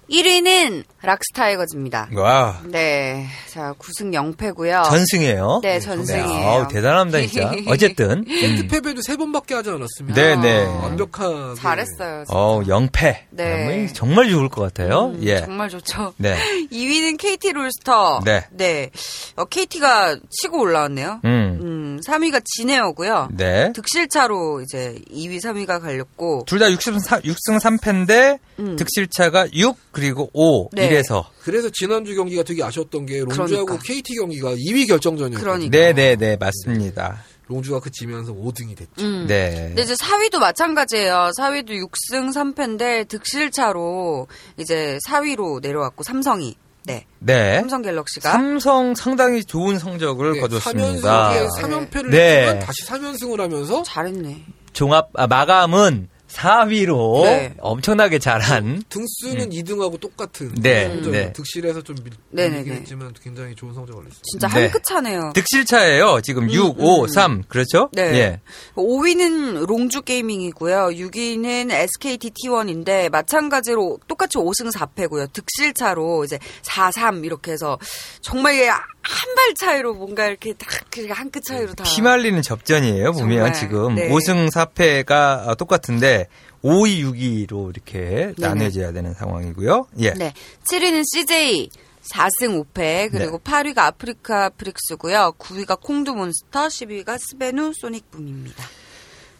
1위는 락스타이거즈입니다. 와. 네. 자, 9승 0패고요. 전승이에요. 네, 전승이에요. 네. 아우, 대단합니다, 진짜. 어쨌든. 음. 패배도 3번밖에 하지 않았습니다. 네, 네. 아, 완벽하게. 잘했어요. 진짜. 어, 0패. 네. 정말 좋을 것 같아요. 음, 예. 정말 좋죠. 네. 2위는 KT 롤스터. 네. 네. 어, KT가 치고 올라왔네요. 음. 음 3위가 진에어고요. 네. 득실차로 이제 2위, 3위가 갈렸고. 둘다 6승, 6승 3패인데 음. 득실차가 6 그리고 5 네. 이래서 그래서 지난주 경기가 되게 아쉬웠던 게 롱주하고 그러니까. KT 경기가 2위 결정전이었거든요. 그러니까. 네 네네 네, 맞습니다. 롱주가 그 지면서 5등이 됐죠. 음. 네. 근데 이제 4위도 마찬가지예요. 4위도 6승 3패인데 득실차로 이제 4위로 내려왔고 삼성이 네. 네. 삼성 갤럭시가 삼성 상당히 좋은 성적을 네, 거뒀습니다. 3연승에 3연패를 네. 했지만 다시 3연승을 하면서 잘했네. 종합 아, 마감은 4위로 네. 엄청나게 잘한 등수는 음. 2등하고 똑같은 네. 성적 네. 득실에서 좀 밀, 밀리긴 했지만 굉장히 좋은 성적을 냈습니다. 진짜 한 끗 차네요. 득실 차예요. 지금 음, 6, 5, 음. 3 그렇죠? 네. 예. 5위는 롱주 게이밍이고요. 6위는 SKT T1인데 마찬가지로 똑같이 5승 4패고요. 득실 차로 이제 4, 3 이렇게 해서 정말 한 발 차이로 뭔가 이렇게 딱한 끗 차이로 다 피말리는 접전이에요. 보면 정말. 지금 네. 5승 4패가 똑같은데 5위, 6위로 이렇게 네네. 나눠져야 되는 상황이고요. 예. 네. 7위는 CJ 4승 5패 그리고 네. 8위가 아프리카 프릭스고요. 9위가 콩두몬스터, 10위가 스베누 소닉붐입니다.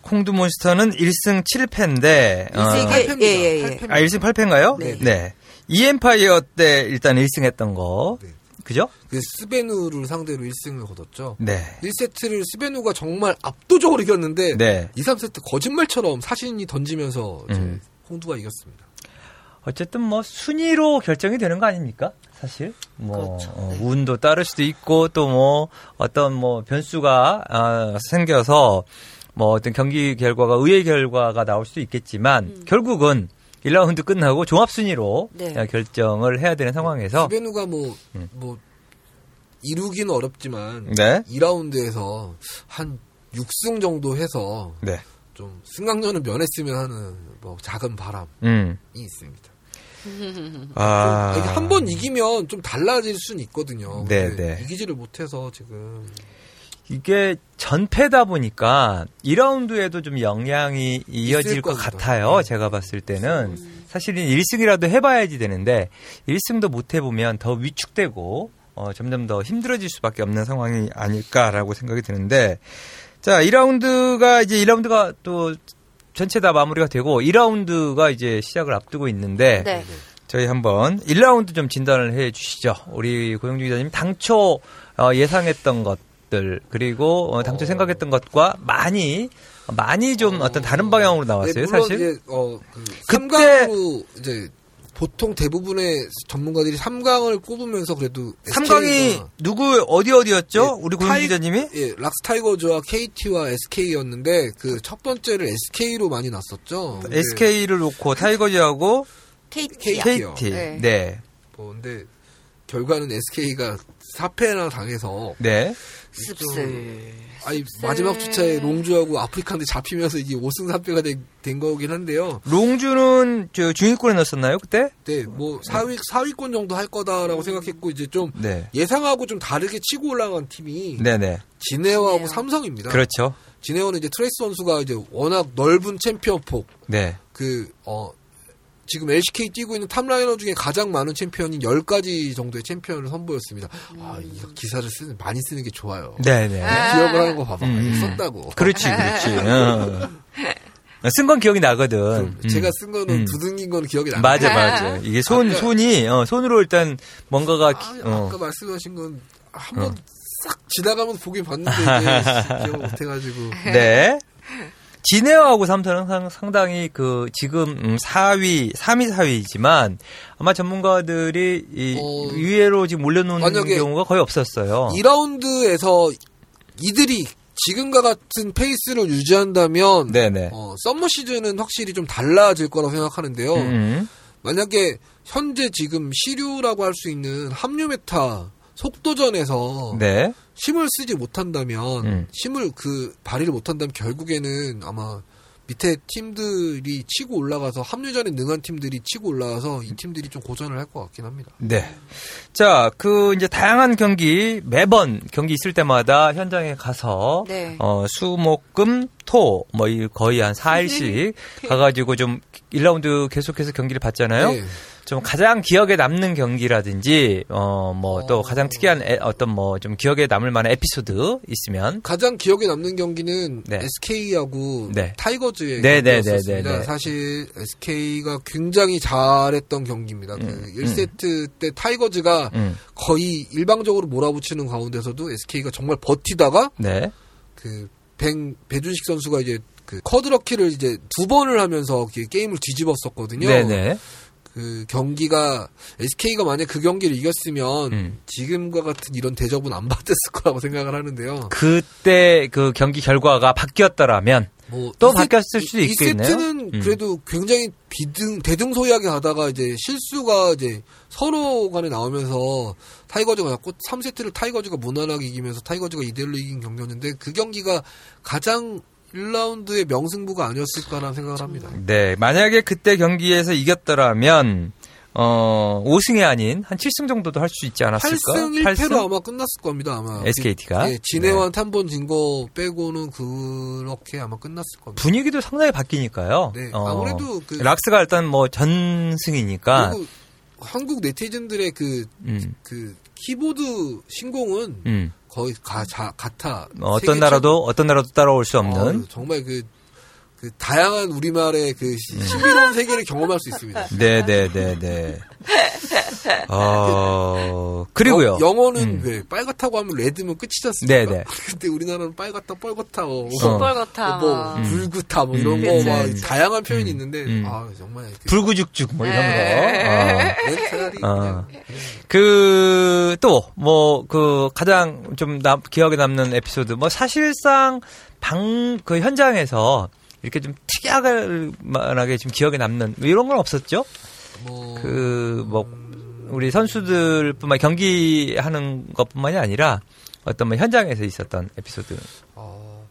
콩두몬스터는 1승 7패인데 어, 8패입니다. 예, 예, 예. 아, 1승 8패인가요? 네. 네. 이엠파이어 때 일단 1승 했던 거. 네. 그죠? 그 스베누를 상대로 1승을 거뒀죠. 네. 1세트를 스베누가 정말 압도적으로 이겼는데 네. 2, 3세트 거짓말처럼 사신이 던지면서 음. 홍두가 이겼습니다. 어쨌든 뭐 순위로 결정이 되는 거 아닙니까? 사실 뭐 그렇죠. 어, 운도 따를 수도 있고 또 뭐 어떤 뭐 변수가 아, 생겨서 뭐 어떤 경기 결과가 의외의 결과가 나올 수도 있겠지만 음. 결국은 1라운드 끝나고 종합 순위로 네. 결정을 해야 되는 상황에서 스베누가 뭐뭐 음. 뭐 이루기는 어렵지만 네. 2라운드에서 한 6승 정도 해서 네. 좀 승강전을 면했으면 하는 뭐 작은 바람이 음. 있습니다. 아... 한번 이기면 좀 달라질 수는 있거든요. 네, 네. 이기지를 못해서 지금 이게 전패다 보니까 2라운드에도 좀 영향이 이어질 것 같아요. 네. 제가 봤을 때는 사실은 1승이라도 해봐야지 되는데 1승도 못 해보면 더 위축되고 어, 점점 더 힘들어질 수밖에 없는 상황이 아닐까라고 생각이 드는데 자 2라운드가 이제 2라운드가 또 전체 다 마무리가 되고 2라운드가 이제 시작을 앞두고 있는데 네. 저희 한번 1라운드 좀 진단을 해 주시죠. 우리 고영주 기자님 당초 어, 예상했던 것 것들 그리고 어, 당초 어. 생각했던 것과 많이 많이 좀 어. 떤 다른 방향으로 나왔어요. 네, 사실. 이제, 어, 그 그때 이제 보통 대부분의 전문가들이 3강을 꼽으면서 그래도 3강이 누구 어디 어디였죠? 예, 우리 고용 기자님이? 예, 락스 타이거즈와 KT와 SK였는데 그 첫 번째를 SK로 많이 났었죠. SK를 놓고 타이거즈하고 KT. KT. 네. 네. 뭐 근데 결과는 SK가 4패나 당해서 네. 씁쓸. 아니 마지막 주차에 롱주하고 아프리카한테 잡히면서 이게 5승 3패가 된, 된 거긴 한데요. 롱주는 저 중위권에 넣었었나요 그때? 네, 뭐 4위 4위권 정도 할 거다라고 생각했고 이제 좀 네. 예상하고 좀 다르게 치고 올라간 팀이 네네. 진에어하고 삼성입니다. 그렇죠. 진에어는 이제 트레이스 선수가 이제 워낙 넓은 챔피언 폭, 네. 그 어 지금 LCK 뛰고 있는 top laner 중에 가장 많은 챔피언인 10가지 정도의 챔피언을 선보였습니다. 음. 아, 이 기사를 쓰는, 많이 쓰는 게 좋아요. 네네. 아~ 기억을 하는 거 봐봐. 음. 썼다고. 그렇지, 그렇지. 어. 쓴건 기억이 나거든. 음. 제가 쓴 거는 음. 두둥긴 건 기억이 나. 맞아, 맞아. 이게 손, 아까, 손이, 어, 손으로 일단 뭔가가. 아, 어. 아까 말씀하신 건 한번 어. 싹 지나가면서 보긴 봤는데, 기억 못해가지고. 네. 진에어하고 삼성은 상당히 그 지금 4위, 3위, 4위이지만 아마 전문가들이 이 어, 위에로 지금 올려놓는 경우가 거의 없었어요. 2라운드에서 이들이 지금과 같은 페이스를 유지한다면 네네. 어, summer 시즌은 확실히 좀 달라질 거라고 생각하는데요. 음. 만약에 현재 지금 시류라고 할 수 있는 합류 meta 속도전에서 네. 힘을 쓰지 못한다면 음. 힘을 그 발휘를 못한다면 결국에는 아마 밑에 팀들이 치고 올라가서 합류전에 능한 팀들이 치고 올라가서 이 팀들이 좀 고전을 할 것 같긴 합니다. 네. 자, 그 이제 다양한 경기 매번 경기 있을 때마다 현장에 가서 네. 어, 수목금 토 뭐 거의 한 4일씩 가 가지고 좀 1라운드 계속해서 경기를 봤잖아요. 네. 좀 가장 기억에 남는 경기라든지 어 뭐또 어... 가장 특이한 에, 어떤 뭐 좀 기억에 남을 만한 에피소드 있으면 가장 기억에 남는 경기는 네. SK하고 네. 타이거즈의 네, 네, 네 경기였습니다. 네, 네, 사실 SK가 굉장히 잘했던 경기입니다. 그 음, 그 1세트 음. 때 타이거즈가 음. 거의 일방적으로 몰아붙이는 가운데서도 SK가 정말 버티다가 네. 그 뱅, 배준식 선수가 이제 그 커드럭키를 이제 두 번을 하면서 게임을 뒤집었었거든요. 네네. 그 경기가 SK가 만약 그 경기를 이겼으면 음. 지금과 같은 이런 대접은 안 받았을 거라고 생각을 하는데요. 그때 그 경기 결과가 바뀌었더라면 뭐 또 바뀌었을 수도 있겠네요. 이 세트는 음. 그래도 굉장히 비등 대등소이하게 가다가 이제 실수가 이제 서로 간에 나오면서 타이거즈가 잡고 3세트를 타이거즈가 무난하게 이기면서 타이거즈가 이대로 이긴 경기였는데 그 경기가 가장 1라운드의 명승부가 아니었을까라는 생각을 합니다. 네, 만약에 그때 경기에서 이겼더라면 어, 5승이 아닌 한 7승 정도도 할 수 있지 않았을까? 8승 1패로 8승? 아마 끝났을 겁니다, 아마. SKT가. 예, 진해원 네. 한번 진 거 빼고는 그렇게 아마 끝났을 겁니다. 분위기도 상당히 바뀌니까요. 네. 어, 아무래도 그 락스가 일단 뭐 전승이니까. 한국 네티즌들의 그, 음. 그 키보드 신공은 음. 거의 가, 자, 같아. 뭐 어떤 나라도 어떤 나라도 따라올 수 없는 어, 정말 그, 그 다양한 우리말의 그 음. 신비로운 세계를 경험할 수 있습니다. 네, 네, 네, 네. 어, 그리고요. 어, 영어는 음. 왜 빨갛다고 하면 레드면 끝이지 않습니까? 네, 네. 근데 우리나라는 빨갛다, 뻘겋다, 뭐, 어. 뻘겋다, 뭐 음. 불구타, 뭐 이런 음. 거, 막 다양한 표현이 음. 있는데, 음. 아 정말 그, 불구죽죽 뭐 이런 네. 거. 어. 어. 그또 뭐 그 가장 좀 남, 기억에 남는 에피소드, 뭐 사실상 방 그 현장에서 이렇게 좀 특이하게 좀 기억에 남는 뭐 이런 건 없었죠? 뭐... 그뭐 우리 선수들뿐만 경기하는 것뿐만이 아니라 어떤 뭐 현장에서 있었던 에피소드. 어,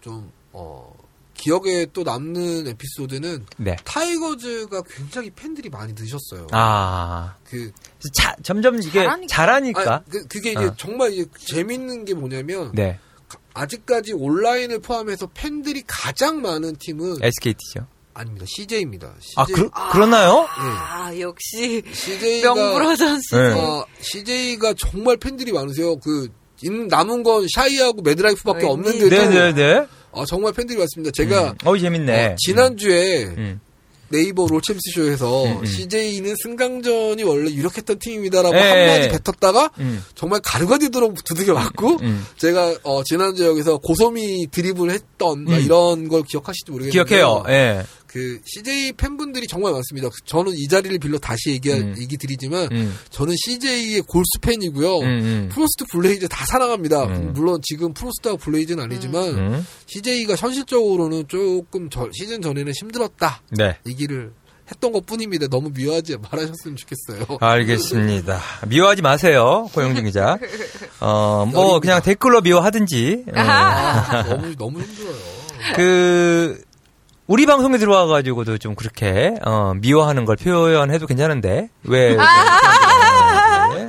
좀 어, 기억에 또 남는 에피소드는 네. 타이거즈가 굉장히 팬들이 많이 늦었어요. 아, 그 자, 점점 이게 잘하니까. 잘하니까. 아, 그, 게 이제 어. 정말 이제 재밌는 게 뭐냐면 네. 아직까지 온라인을 포함해서 팬들이 가장 많은 팀은 SKT죠. 아닙니다. CJ입니다. CJ. 아, 그, 그러나요? 아, 네. 역시 CJ가 명불허전수. 네. 어, CJ가 정말 팬들이 많으세요. 그 남은 건 샤이하고 매드라이프밖에 없는데도 네 네네. 네. 어, 정말 팬들이 많습니다. 제가 음. 어 재밌네. 어, 지난주에 음. 네이버 롤챔스 쇼에서 음, 음. CJ는 승강전이 원래 유력했던 팀입니다라고 에, 예, 한마디 예. 뱉었다가 음. 정말 가루가 되도록 두들겨 맞고 음. 제가 어, 지난주에 여기서 고소미 드립을 했던 음. 이런 걸 기억하실지 모르겠는데 기억해요. 예. 그 CJ 팬분들이 정말 많습니다. 저는 이 자리를 빌려 다시 얘기 음. 얘기 드리지만 음. 저는 CJ의 골수 팬이고요. 음, 음. 프로스트 블레이즈 다 사랑합니다. 음. 물론 지금 프로스트와 블레이즈는 아니지만 음. CJ가 현실적으로는 조금 저, 시즌 전에는 힘들었다. 네. 얘기를 했던 것 뿐입니다. 너무 미워하지 말하셨으면 좋겠어요. 알겠습니다. 미워하지 마세요, 고용준 기자. 어, 뭐, 그냥 댓글로 미워하든지. 아, 너무, 너무 힘들어요. 그, 우리 방송에 들어와가지고도 좀 그렇게 어, 미워하는 걸 표현해도 괜찮은데 왜? 네.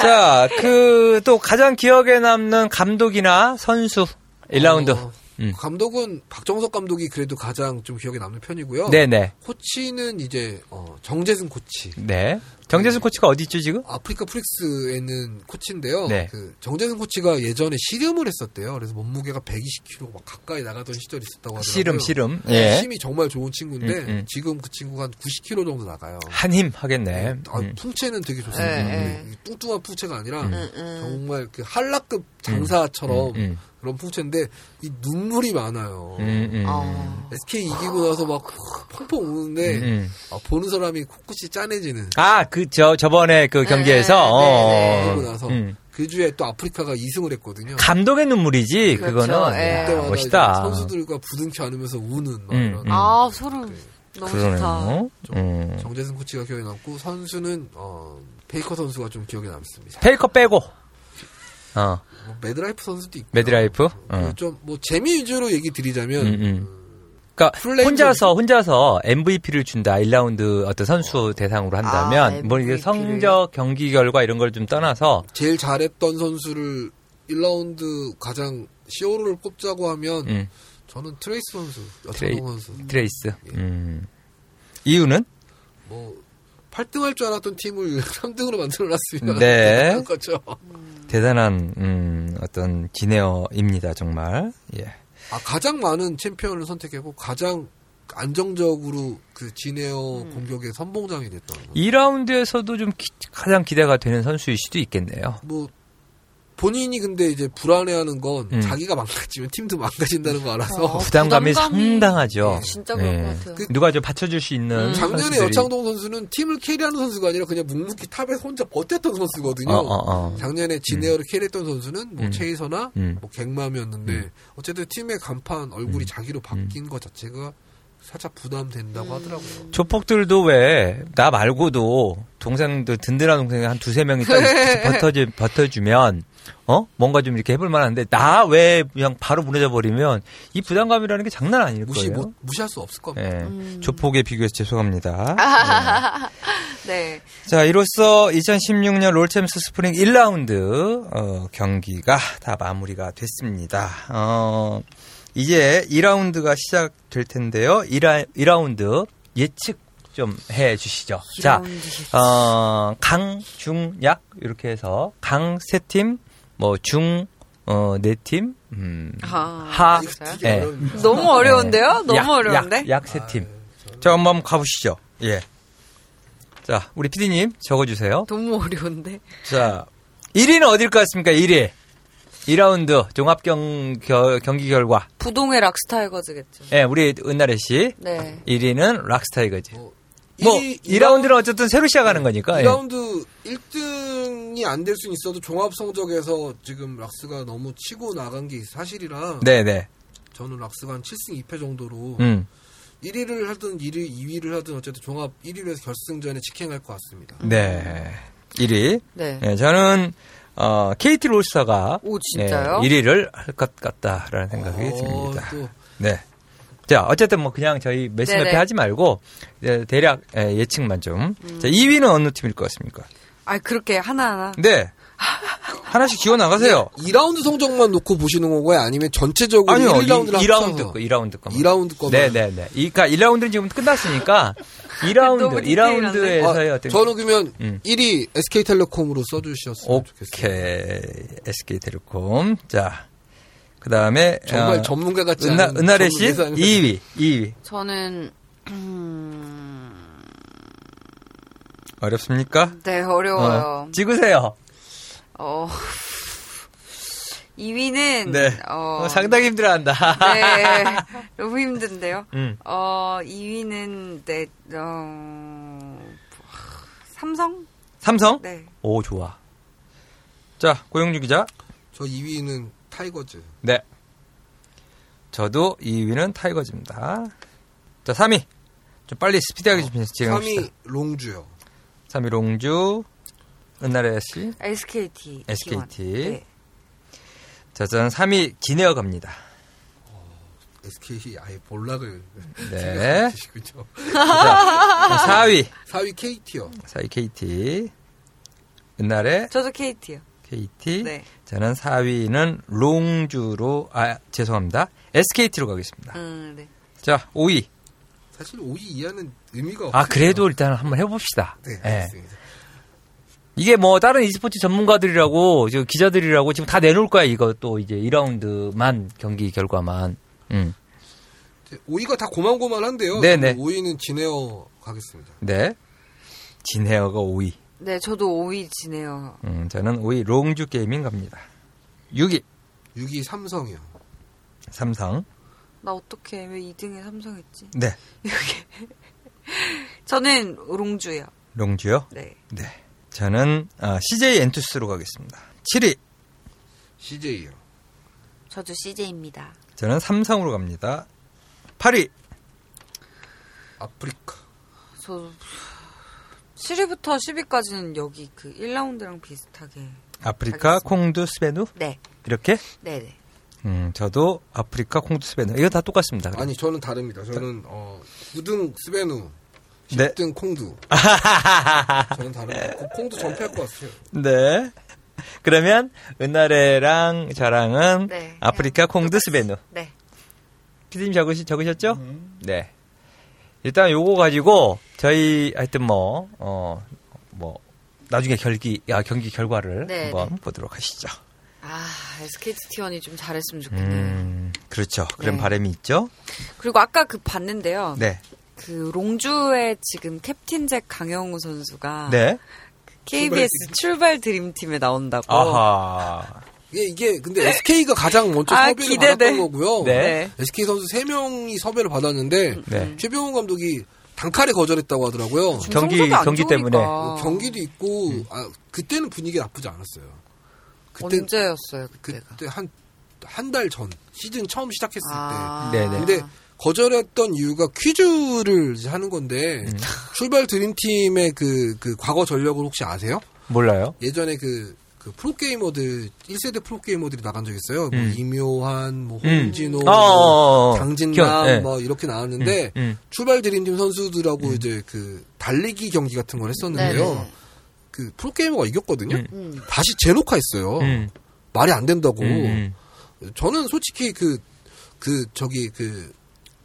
자, 그 또 가장 기억에 남는 감독이나 선수 1라운드. 어, 음. 감독은 박정석 감독이 그래도 가장 좀 기억에 남는 편이고요. 네네. 코치는 이제 어, 정재승 코치. 네. 정재승 코치가 어디 있죠 지금? 아프리카 프릭스에 있는 코치인데요. 네. 그 정재승 코치가 예전에 씨름을 했었대요. 그래서 몸무게가 120kg 막 가까이 나가던 시절이 있었다고 하더라고요. 씨름, 씨름. 예. 힘이 정말 좋은 친구인데 음, 음. 지금 그 친구가 한 90kg 정도 나가요. 한 힘 하겠네. 아, 음. 풍채는 되게 좋습니다. 네, 네. 뚱뚱한 풍채가 아니라 음, 음. 정말 그 한라급 장사처럼 음, 그런 풍채인데 이 눈물이 많아요. 음, 음. 아. SK 이기고 나서 막 펑펑 우는데 음, 음. 아, 보는 사람이 코끝이 짠해지는. 아, 그저 저번에 그 경기에서 네, 네, 네, 네. 이기고 나서 음. 그 주에 또 아프리카가 2승을 했거든요. 감동의 눈물이지 그렇죠. 그거는 네. 멋있다. 선수들과 부둥켜 안으면서 우는 막 이런. 아 소름. 너무 그러네요. 좋다. 음. 정재승 코치가 기억에 남고 선수는 어, 페이커 선수가 좀 기억에 남습니다. 페이커 빼고. 어. 뭐 매드라이프 선수도 있고. 매드라이프? 어. 좀뭐 재미 위주로 얘기 드리자면. 음, 음. 그러니까 혼자서 혼자서 MVP를 준다 1라운드 어떤 선수 어. 대상으로 한다면 아, 뭐 이게 성적 경기 결과 이런 걸 좀 떠나서 제일 잘했던 선수를 1라운드 가장 시오를 꼽자고 하면 음. 저는 트레이스 선수, 트레이, 선수. 트레이스. 예. 음. 이유는? 뭐 8등 할 줄 알았던 팀을 3등으로 만들어놨습니다. 네. 거죠. 대단한 음, 어떤 기네어입니다 정말. 예. 아 가장 많은 챔피언을 선택했고 가장 안정적으로 그 진에어 음. 공격의 선봉장이 됐던. 2라운드에서도 좀 기, 가장 기대가 되는 선수일 수도 있겠네요. 뭐 본인이 근데 이제 불안해하는 건 음. 자기가 망가지면 팀도 망가진다는 거 알아서 어, 부담감이, 부담감이, 상당하죠. 네, 진짜 그런 네. 것 같아요. 그, 누가 좀 받쳐줄 수 있는 음. 작년에 선수들이. 여창동 선수는 팀을 carry하는 선수가 아니라 그냥 묵묵히 top에 혼자 버텼던 선수거든요. 어, 어, 어. 작년에 진에어를 음. carry했던 선수는 뭐 음. 체이서나 음. 뭐 갱맘이었는데 음. 어쨌든 팀의 간판 얼굴이 자기로 바뀐 것 자체가 살짝 부담된다고 하더라고요. 조폭들도 왜 나 말고도 동생들 든든한 동생이 한 두세 명이 딱 버텨주, 버텨주면 어 뭔가 좀 이렇게 해볼 만한데 나 왜 그냥 바로 무너져 버리면 이 부담감이라는 게 장난 아닐 무시, 거예요. 뭐, 무시할 수 없을 겁니다. 네. 음. 조폭에 비교해서 죄송합니다. 네. 네. 자 이로써 2016년 롤챔스 스프링 1라운드 어, 경기가 다 마무리가 됐습니다. 어, 이제 2라운드가 시작될 텐데요. 2라, 2라운드 예측 좀 해 주시죠. 자, 어, 강, 중, 약 이렇게 해서 강 세 팀, 뭐 중, 어, 네 팀, 음, 아, 하, 네. 너무 어려운데요? 너무 약, 어려운데? 약 세 팀. 자, 한번 가보시죠. 예. 자, 우리 피디님 적어주세요. 너무 어려운데. 자, 1위는 어딜 것 같습니까? 1위. 2라운드 종합 경, 겨, 경기 결과. 부동의 락스타이거즈겠죠. 예, 네, 우리 은나래 씨. 네. 1위는 락스타이거즈. 어, 뭐 1위, 2라운드는 어쨌든 새로 시작하는 거니까. 2라운드 예. 1등 이 안 될 수는 있어도 종합 성적에서 지금 락스가 너무 치고 나간 게 사실이라. 네, 네. 저는 락스가 한 7승 2패 정도로 음. 1위를 하든 1위, 2위를 하든 어쨌든 종합 1위로 결승전에 직행할 것 같습니다. 네. 1위. 네. 네 저는 어, KT 롤스타가 오, 진짜요? 네, 1위를 할 것 같다라는 생각이 어, 듭니다. 또. 네. 자, 어쨌든 뭐 그냥 저희 매스매패 하지 말고 대략 예측만 좀. 음. 자, 2위는 어느 팀일 것 같습니까? 아, 그렇게 하나하나. 네. 하나씩 기어 나가세요. 2라운드 성적만 놓고 보시는 건가요? 아니면 전체적으로 아니요, 1라운드 2라운드 거, 2라운드 거. 2라운드 거. 네, 네, 네. 그러니까 1라운드는 지금 끝났으니까 2라운드, 2라운드에서요. 아, 저는 그러면 음. 1위 SK텔레콤으로 써 주셨으면 좋겠어요. 오케이. SK텔레콤. 자. 그다음에 정말 어, 전문가 같지 은하, 않은 은하래 씨 2위. 2위. 저는 음... 어렵습니까? 네, 어려워요. 어, 찍으세요. 어. 2위는 네. 어, 어, 상당히 힘들어한다. 네, 너무 힘든데요. 음. 어 2위는 네 어, 삼성. 삼성? 네. 오 좋아. 자 고영주 기자. 저 2위는 타이거즈. 네. 저도 2위는 타이거즈입니다. 자 3위. 좀 빨리 스피디하게 어, 좀 진행합시다. 3위 롱주요. 3위 롱주. 은나래 씨. SKT. SKT. 네. 자, 저는 3위 기내어 갑니다. 어, SKT 아예 볼락을 네. 자, 4위. 4위 KT요. 4위 KT. 은나래. 저도 KT요. KT. 네. 저는 4위는 롱주로 아 죄송합니다. SKT로 가겠습니다. 음, 네. 자, 5위. 사실 5위 이하는 의미가 없어요. 아, 그래도 일단 한번 해봅시다. 네, 알겠습니다. 네. 이게 뭐 다른 e스포츠 전문가들이라고 기자들이라고 지금 다 내놓을 거야 이거 또 이제 2라운드만 경기 결과만. 음. 5위가 다 고만고만한데요. 네네. 5위는 진에어 가겠습니다. 네. 진에어가 5위. 네, 저도 5위 진에어. 음, 저는 5위 롱주 게이밍 갑니다. 6위. 6위 삼성이요. 삼성. 나 어떻게 왜 2등에 삼성 했지? 네. 저는 롱주요. 롱주요? 네. 네. 저는 어, CJ 엔투스로 가겠습니다. 7위. CJ요. 저도 CJ입니다. 저는 삼성으로 갑니다. 8위. 아프리카. 저 7위부터 10위까지는 여기 그 1라운드랑 비슷하게. 아프리카. 콩두, 스베누? 네. 이렇게? 네네. 음, 저도 아프리카, 콩두, 스베누. 이거 다 똑같습니다. 그럼. 아니, 저는 다릅니다. 저는, 어, 9등 스베누, 10등 네. 콩두. 저는 다른 콩두 전패할 것 같아요. 네. 그러면 은나래랑 저랑은 네. 아프리카 콩두 스베누. 네. 피디님 적으시, 적으셨죠? 음. 네. 일단 요거 가지고 저희 하여튼 뭐, 어, 뭐, 나중에 결기, 아, 경기 결과를 네, 한번 네. 보도록 하시죠. 아, SKT T1이 좀 잘했으면 좋겠네요. 음, 그렇죠. 그런 네. 바람이 있죠. 그리고 아까 그 봤는데요. 네. 그 롱주의 지금 캡틴 잭 강영우 선수가 네. KBS 출발, 드림팀에 나온다고. 아하. 이게, 이게 근데 SK가 가장 먼저 아, 섭외를 기대돼. 받았던 거고요. 네. SK 선수 3명이 섭외를 받았는데 네. 최병훈 감독이 단칼에 거절했다고 하더라고요. 경기 경기 때문에 경기도 있고 음. 아, 그때는 분위기 나쁘지 않았어요. 그때 언제였어요? 그때가? 그때 한 한 달 전 시즌 처음 시작했을 아. 때. 네네. 근데 거절했던 이유가 퀴즈를 하는 건데 음. 출발 드림팀의 그, 그 과거 전력을 혹시 아세요? 몰라요. 예전에 그 그 프로게이머들 1세대 프로게이머들이 나간 적 있어요. 뭐 음. 이묘한, 뭐 홍진호, 음. 뭐 강진남 네. 뭐 이렇게 나왔는데 음. 음. 출발 드림팀 선수들하고 음. 이제 그 달리기 경기 같은 걸 했었는데요. 네네. 그 프로게이머가 이겼거든요. 다시 재녹화했어요. 말이 안 된다고. 저는 솔직히 그그 그 저기 그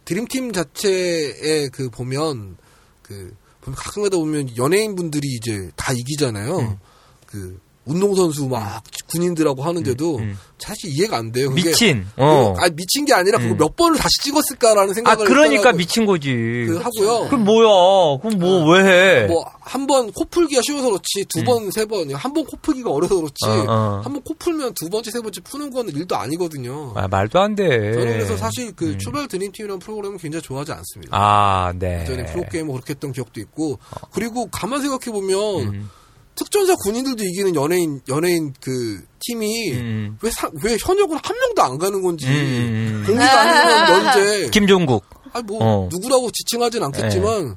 드림팀 자체에 그 보면 그 가끔가다 보면 연예인분들이 이제 다 이기잖아요. 그 운동선수 막 군인들하고 하는데도 음, 음. 사실 이해가 안 돼요. 미친. 어. 아 미친 게 아니라 그거 음. 몇 번을 다시 찍었을까라는 생각을. 아 그러니까 미친 거지. 그 하고요. 그럼 뭐야? 그럼 뭐왜 어. 해? 뭐 한 번 코 풀기가 쉬워서 그렇지 두 번, 음. 세 번, 한 번 코 풀기가 어려서 그렇지 어, 어. 한번 코 풀면 두 번째, 세 번째 푸는 거는 일도 아니거든요. 아 말도 안 돼. 저는 그래서 사실 그 음. 출발 드림팀이라는 프로그램은 굉장히 좋아하지 않습니다. 아 네. 전에 프로게이머 그렇게 했던 기억도 있고 어. 그리고 가만 생각해 보면. 음. 특전사 군인들도 이기는 연예인 연예인 그 팀이 음. 왜, 사, 왜 현역은 한 명도 안 가는 건지 음. 공익 아니면 면제 김종국 아니 뭐 어. 누구라고 지칭하진 않겠지만 네.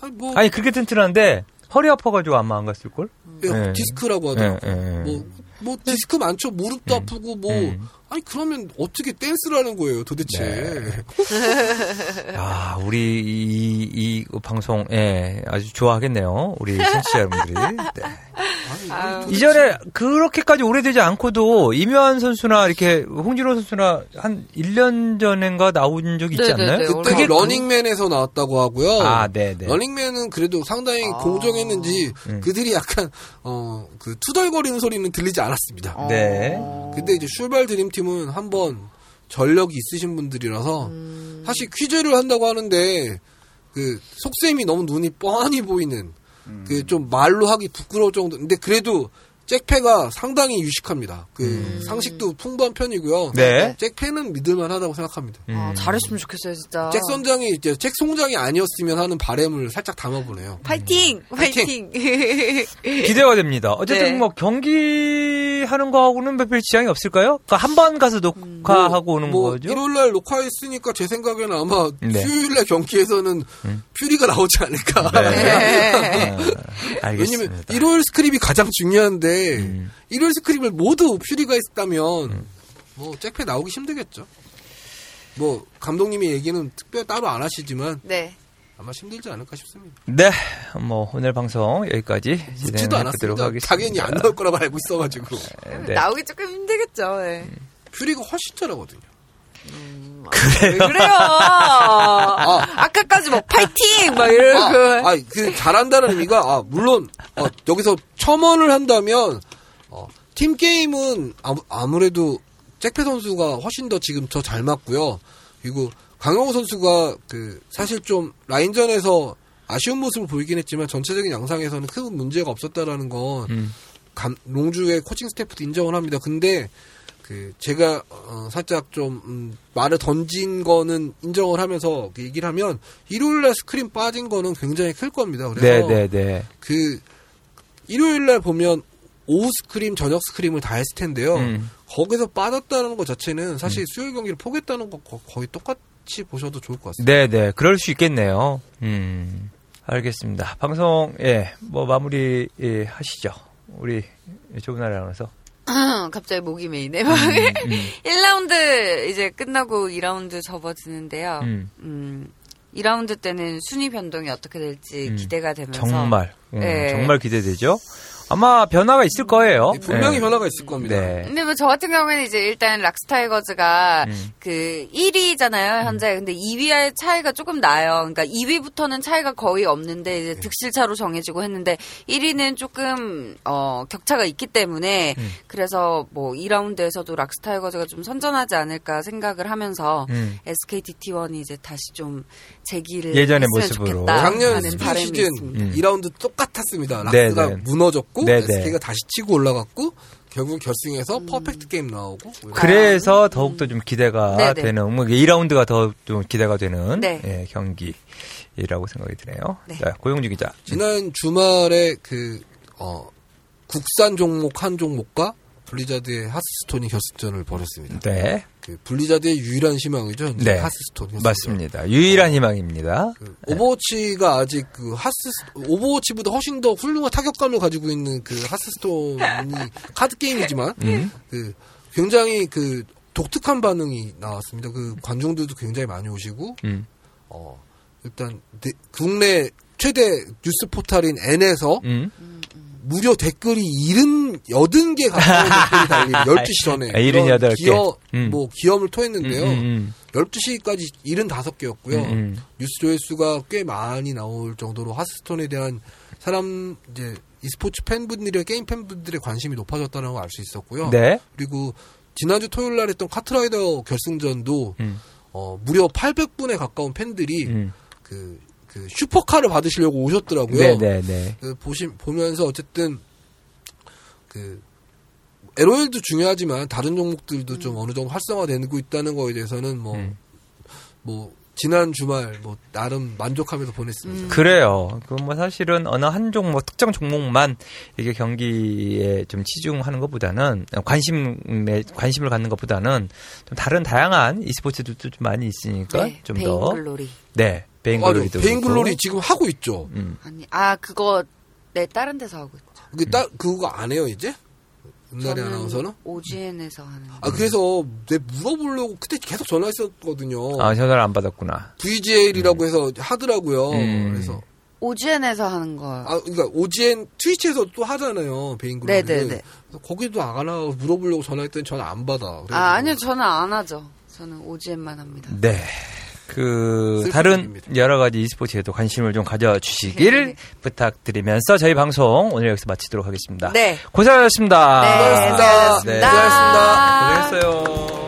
아니 뭐 아니 그게 튼튼한데 허리 아파가지고 아마 안 갔을 걸 네, 네. 디스크라고 하더라고 네, 뭐, 뭐 디스크 많죠 무릎도 음. 아프고 뭐 음. 아니 그러면 어떻게 댄스를 하는 거예요 도대체? 네. 아 우리 이, 이 방송 예 아주 좋아하겠네요 우리 청취자 여러분들이. 네. 아니, 이전에 그렇게까지 오래되지 않고도 이묘한 선수나 이렇게 홍진호 선수나 한 1년 전인가 나온 적 있지 네네네, 네, 않나요? 네. 그때 러닝맨에서 나왔다고 하고요. 아, 네, 네. 러닝맨은 그래도 상당히 아. 공정했는지 음. 그들이 약간 어 그 투덜거리는 소리는 들리지 않았습니다. 네. 근데 이제 출발 드림 팀은 한번 전력이 있으신 분들이라서 음. 사실 퀴즈를 한다고 하는데 그 속셈이 너무 눈이 뻔히 보이는 음. 그좀 말로 하기 부끄러울 정도. 근데 그래도 잭패가 상당히 유식합니다. 그 음. 상식도 풍부한 편이고요. 네. 잭패는 믿을만하다고 생각합니다. 음. 아, 잘했으면 좋겠어요, 진짜. 잭 선장이 이제 잭 송장이 아니었으면 하는 바램을 살짝 담아보네요. 파이팅, 음. 파이팅. 기대가 됩니다. 어쨌든 네. 뭐 경기 하는 거하고는 별별 지장이 없을까요? 그러니까 한 번 가서 녹화하고 뭐, 오는 뭐 거죠. 일요일 날 녹화했으니까 제 생각에는 아마 네. 수요일 날 경기에서는 음. 퓨리가 나오지 않을까. 네. 아, 왜냐면 일요일 스크립이 가장 중요한데 음. 일요일 스크립을 모두 퓨리가 했다면 음. 뭐 잭패 나오기 힘들겠죠. 뭐 감독님의 얘기는 특별 따로 안 하시지만 네. 아마 힘들지 않을까 싶습니다. 네, 뭐 오늘 방송 여기까지 진행해 보도록 하겠습니다. 당연히 안 나올 거라고 알고 있어가지고 네. 나오기 조금 힘들겠죠. 네. 퓨리가 훨씬 잘하거든요. 음, 그래요? 그래요? 아, 까까지 막 파이팅! 막 이러고. 아, 아, 그 잘한다는 의미가, 아, 물론, 어, 여기서 첨언을 한다면, 어, 팀 게임은 아무, 래도 잭페 선수가 훨씬 더 지금 더 잘 맞고요. 그리고 강영호 선수가 그, 사실 좀 라인전에서 아쉬운 모습을 보이긴 했지만 전체적인 양상에서는 큰 문제가 없었다라는 건, 음. 감, 롱주의 코칭 스태프도 인정을 합니다. 근데, 그 제가 어, 살짝 좀 음, 말을 던진 거는 인정을 하면서 그 얘기를 하면 일요일 날 scrim 빠진 거는 굉장히 클 겁니다. 그래서 네네네. 네, 네. 그 일요일 날 보면 오후 scrim, 저녁 scrim을 다 했을 텐데요. 음. 거기서 빠졌다는 것 자체는 사실 음. 수요일 경기를 포기했다는 거 거의 똑같 이 보셔도 좋을 것 같습니다. 네네, 네. 그럴 수 있겠네요. 음, 알겠습니다. 방송 예, 뭐 마무리 예, 하시죠. 우리 좋은 날에 나눠서. 갑자기 목이 메이네. 음, 음. 1라운드 이제 끝나고 2라운드 접어드는데요. 음. 음 2라운드 때는 순위 변동이 어떻게 될지 음. 기대가 되면서 정말 음, 네. 정말 기대되죠. 아마 변화가 있을 거예요. 네, 분명히 네. 변화가 있을 겁니다. 네. 근데 뭐 저 같은 경우에는 이제 일단 락스타이거즈가 음. 그 1위잖아요, 현재. 근데 2위와의 차이가 조금 나요. 그러니까 2위부터는 차이가 거의 없는데 이제 네. 득실차로 정해지고 했는데 1위는 조금 어 격차가 있기 때문에 음. 그래서 뭐 2라운드에서도 락스타이거즈가 좀 선전하지 않을까 생각을 하면서 음. SKT T1이 이제 다시 좀 재기를 예전의 모습으로 작년 스프링 시즌 2라운드 똑같았습니다. 락스가 네, 네무너졌고 나왔고 네네. SK가 다시 치고 올라갔고 결국 결승에서 음. 퍼펙트 게임 나오고 그래서 음. 더욱더 좀 기대가 네네. 되는 뭐 2라운드가 더 좀 기대가 되는 네. 예, 경기라고 생각이 드네요. 네. 자, 고용준 기자. 지난 주말에 그 어, 국산 종목 한 종목과 블리자드의 하스스톤이 결승전을 벌였습니다. 네. 그 블리자드의 유일한 희망이죠. 네. 하스스톤. 맞습니다. 유일한 희망입니다. 그 오버워치가 아직 그 하스 오버워치보다 훨씬 더 훌륭한 타격감을 가지고 있는 그 하스스톤이 카드 게임이지만 음. 그 굉장히 그 독특한 반응이 나왔습니다. 그 관중들도 굉장히 많이 오시고 음. 어 일단 네, 국내 최대 뉴스 포탈인 N에서 음. 무려 댓글이 70, 80개 가까운 댓글이 달린 12시 전에. 아, 78개. 기어, 음. 뭐, 기염을 토했는데요. 음, 음, 12시까지 음. 75개였고요. 음, 음, 뉴스 조회수가 꽤 많이 나올 정도로 하스톤에 대한 사람, 이제, e스포츠 팬분들의, 게임 팬분들의 관심이 높아졌다는 걸 알 수 있었고요. 네. 그리고 지난주 토요일 날 했던 카트라이더 결승전도, 어, 무려 800분에 가까운 팬들이, 그, 그 슈퍼카를 받으시려고 오셨더라고요. 네네네. 네, 네. 그 보시 보면서 어쨌든 그 LOL도 중요하지만 다른 종목들도 음. 좀 어느 정도 활성화되고 있다는 거에 대해서는 뭐뭐 음. 뭐 지난 주말 뭐 나름 만족하면서 보냈습니다. 음. 그래요. 그 뭐 사실은 어느 한 종목 특정 종목만 이게 경기에 좀 치중하는 것보다는 관심에 관심을 갖는 것보다는 좀 다른 다양한 e스포츠들도 좀 많이 있으니까 네, 좀 더. 네. 베인글로리도. 베인글로리 지금 하고 있죠. 음. 아니, 아 그거 네 다른 데서 하고 있죠. 그 따, 그거 안 해요 이제? 은날이 아나운서는? OGN에서 하는. 아 그래서 내 물어보려고 그때 계속 전화했었거든요. 아 전화를 안 받았구나. VGL이라고 음. 해서 하더라고요. 음. 그래서 OGN에서 하는 거. 아 그러니까 OGN 트위치에서 또 하잖아요 베인글로리. 네네네. 거기도 안 하나 물어보려고 전화했더니 전화 안 받아. 아 아니요 전화 안 하죠. 저는 OGN만 합니다. 네. 그 다른 일입니다. 여러 가지 e스포츠에도 관심을 좀 가져주시길 네. 부탁드리면서 저희 방송 오늘 여기서 마치도록 하겠습니다. 네. 고생하셨습니다. 네, 고생하셨습니다. 네. 고생하셨습니다. 고생했어요.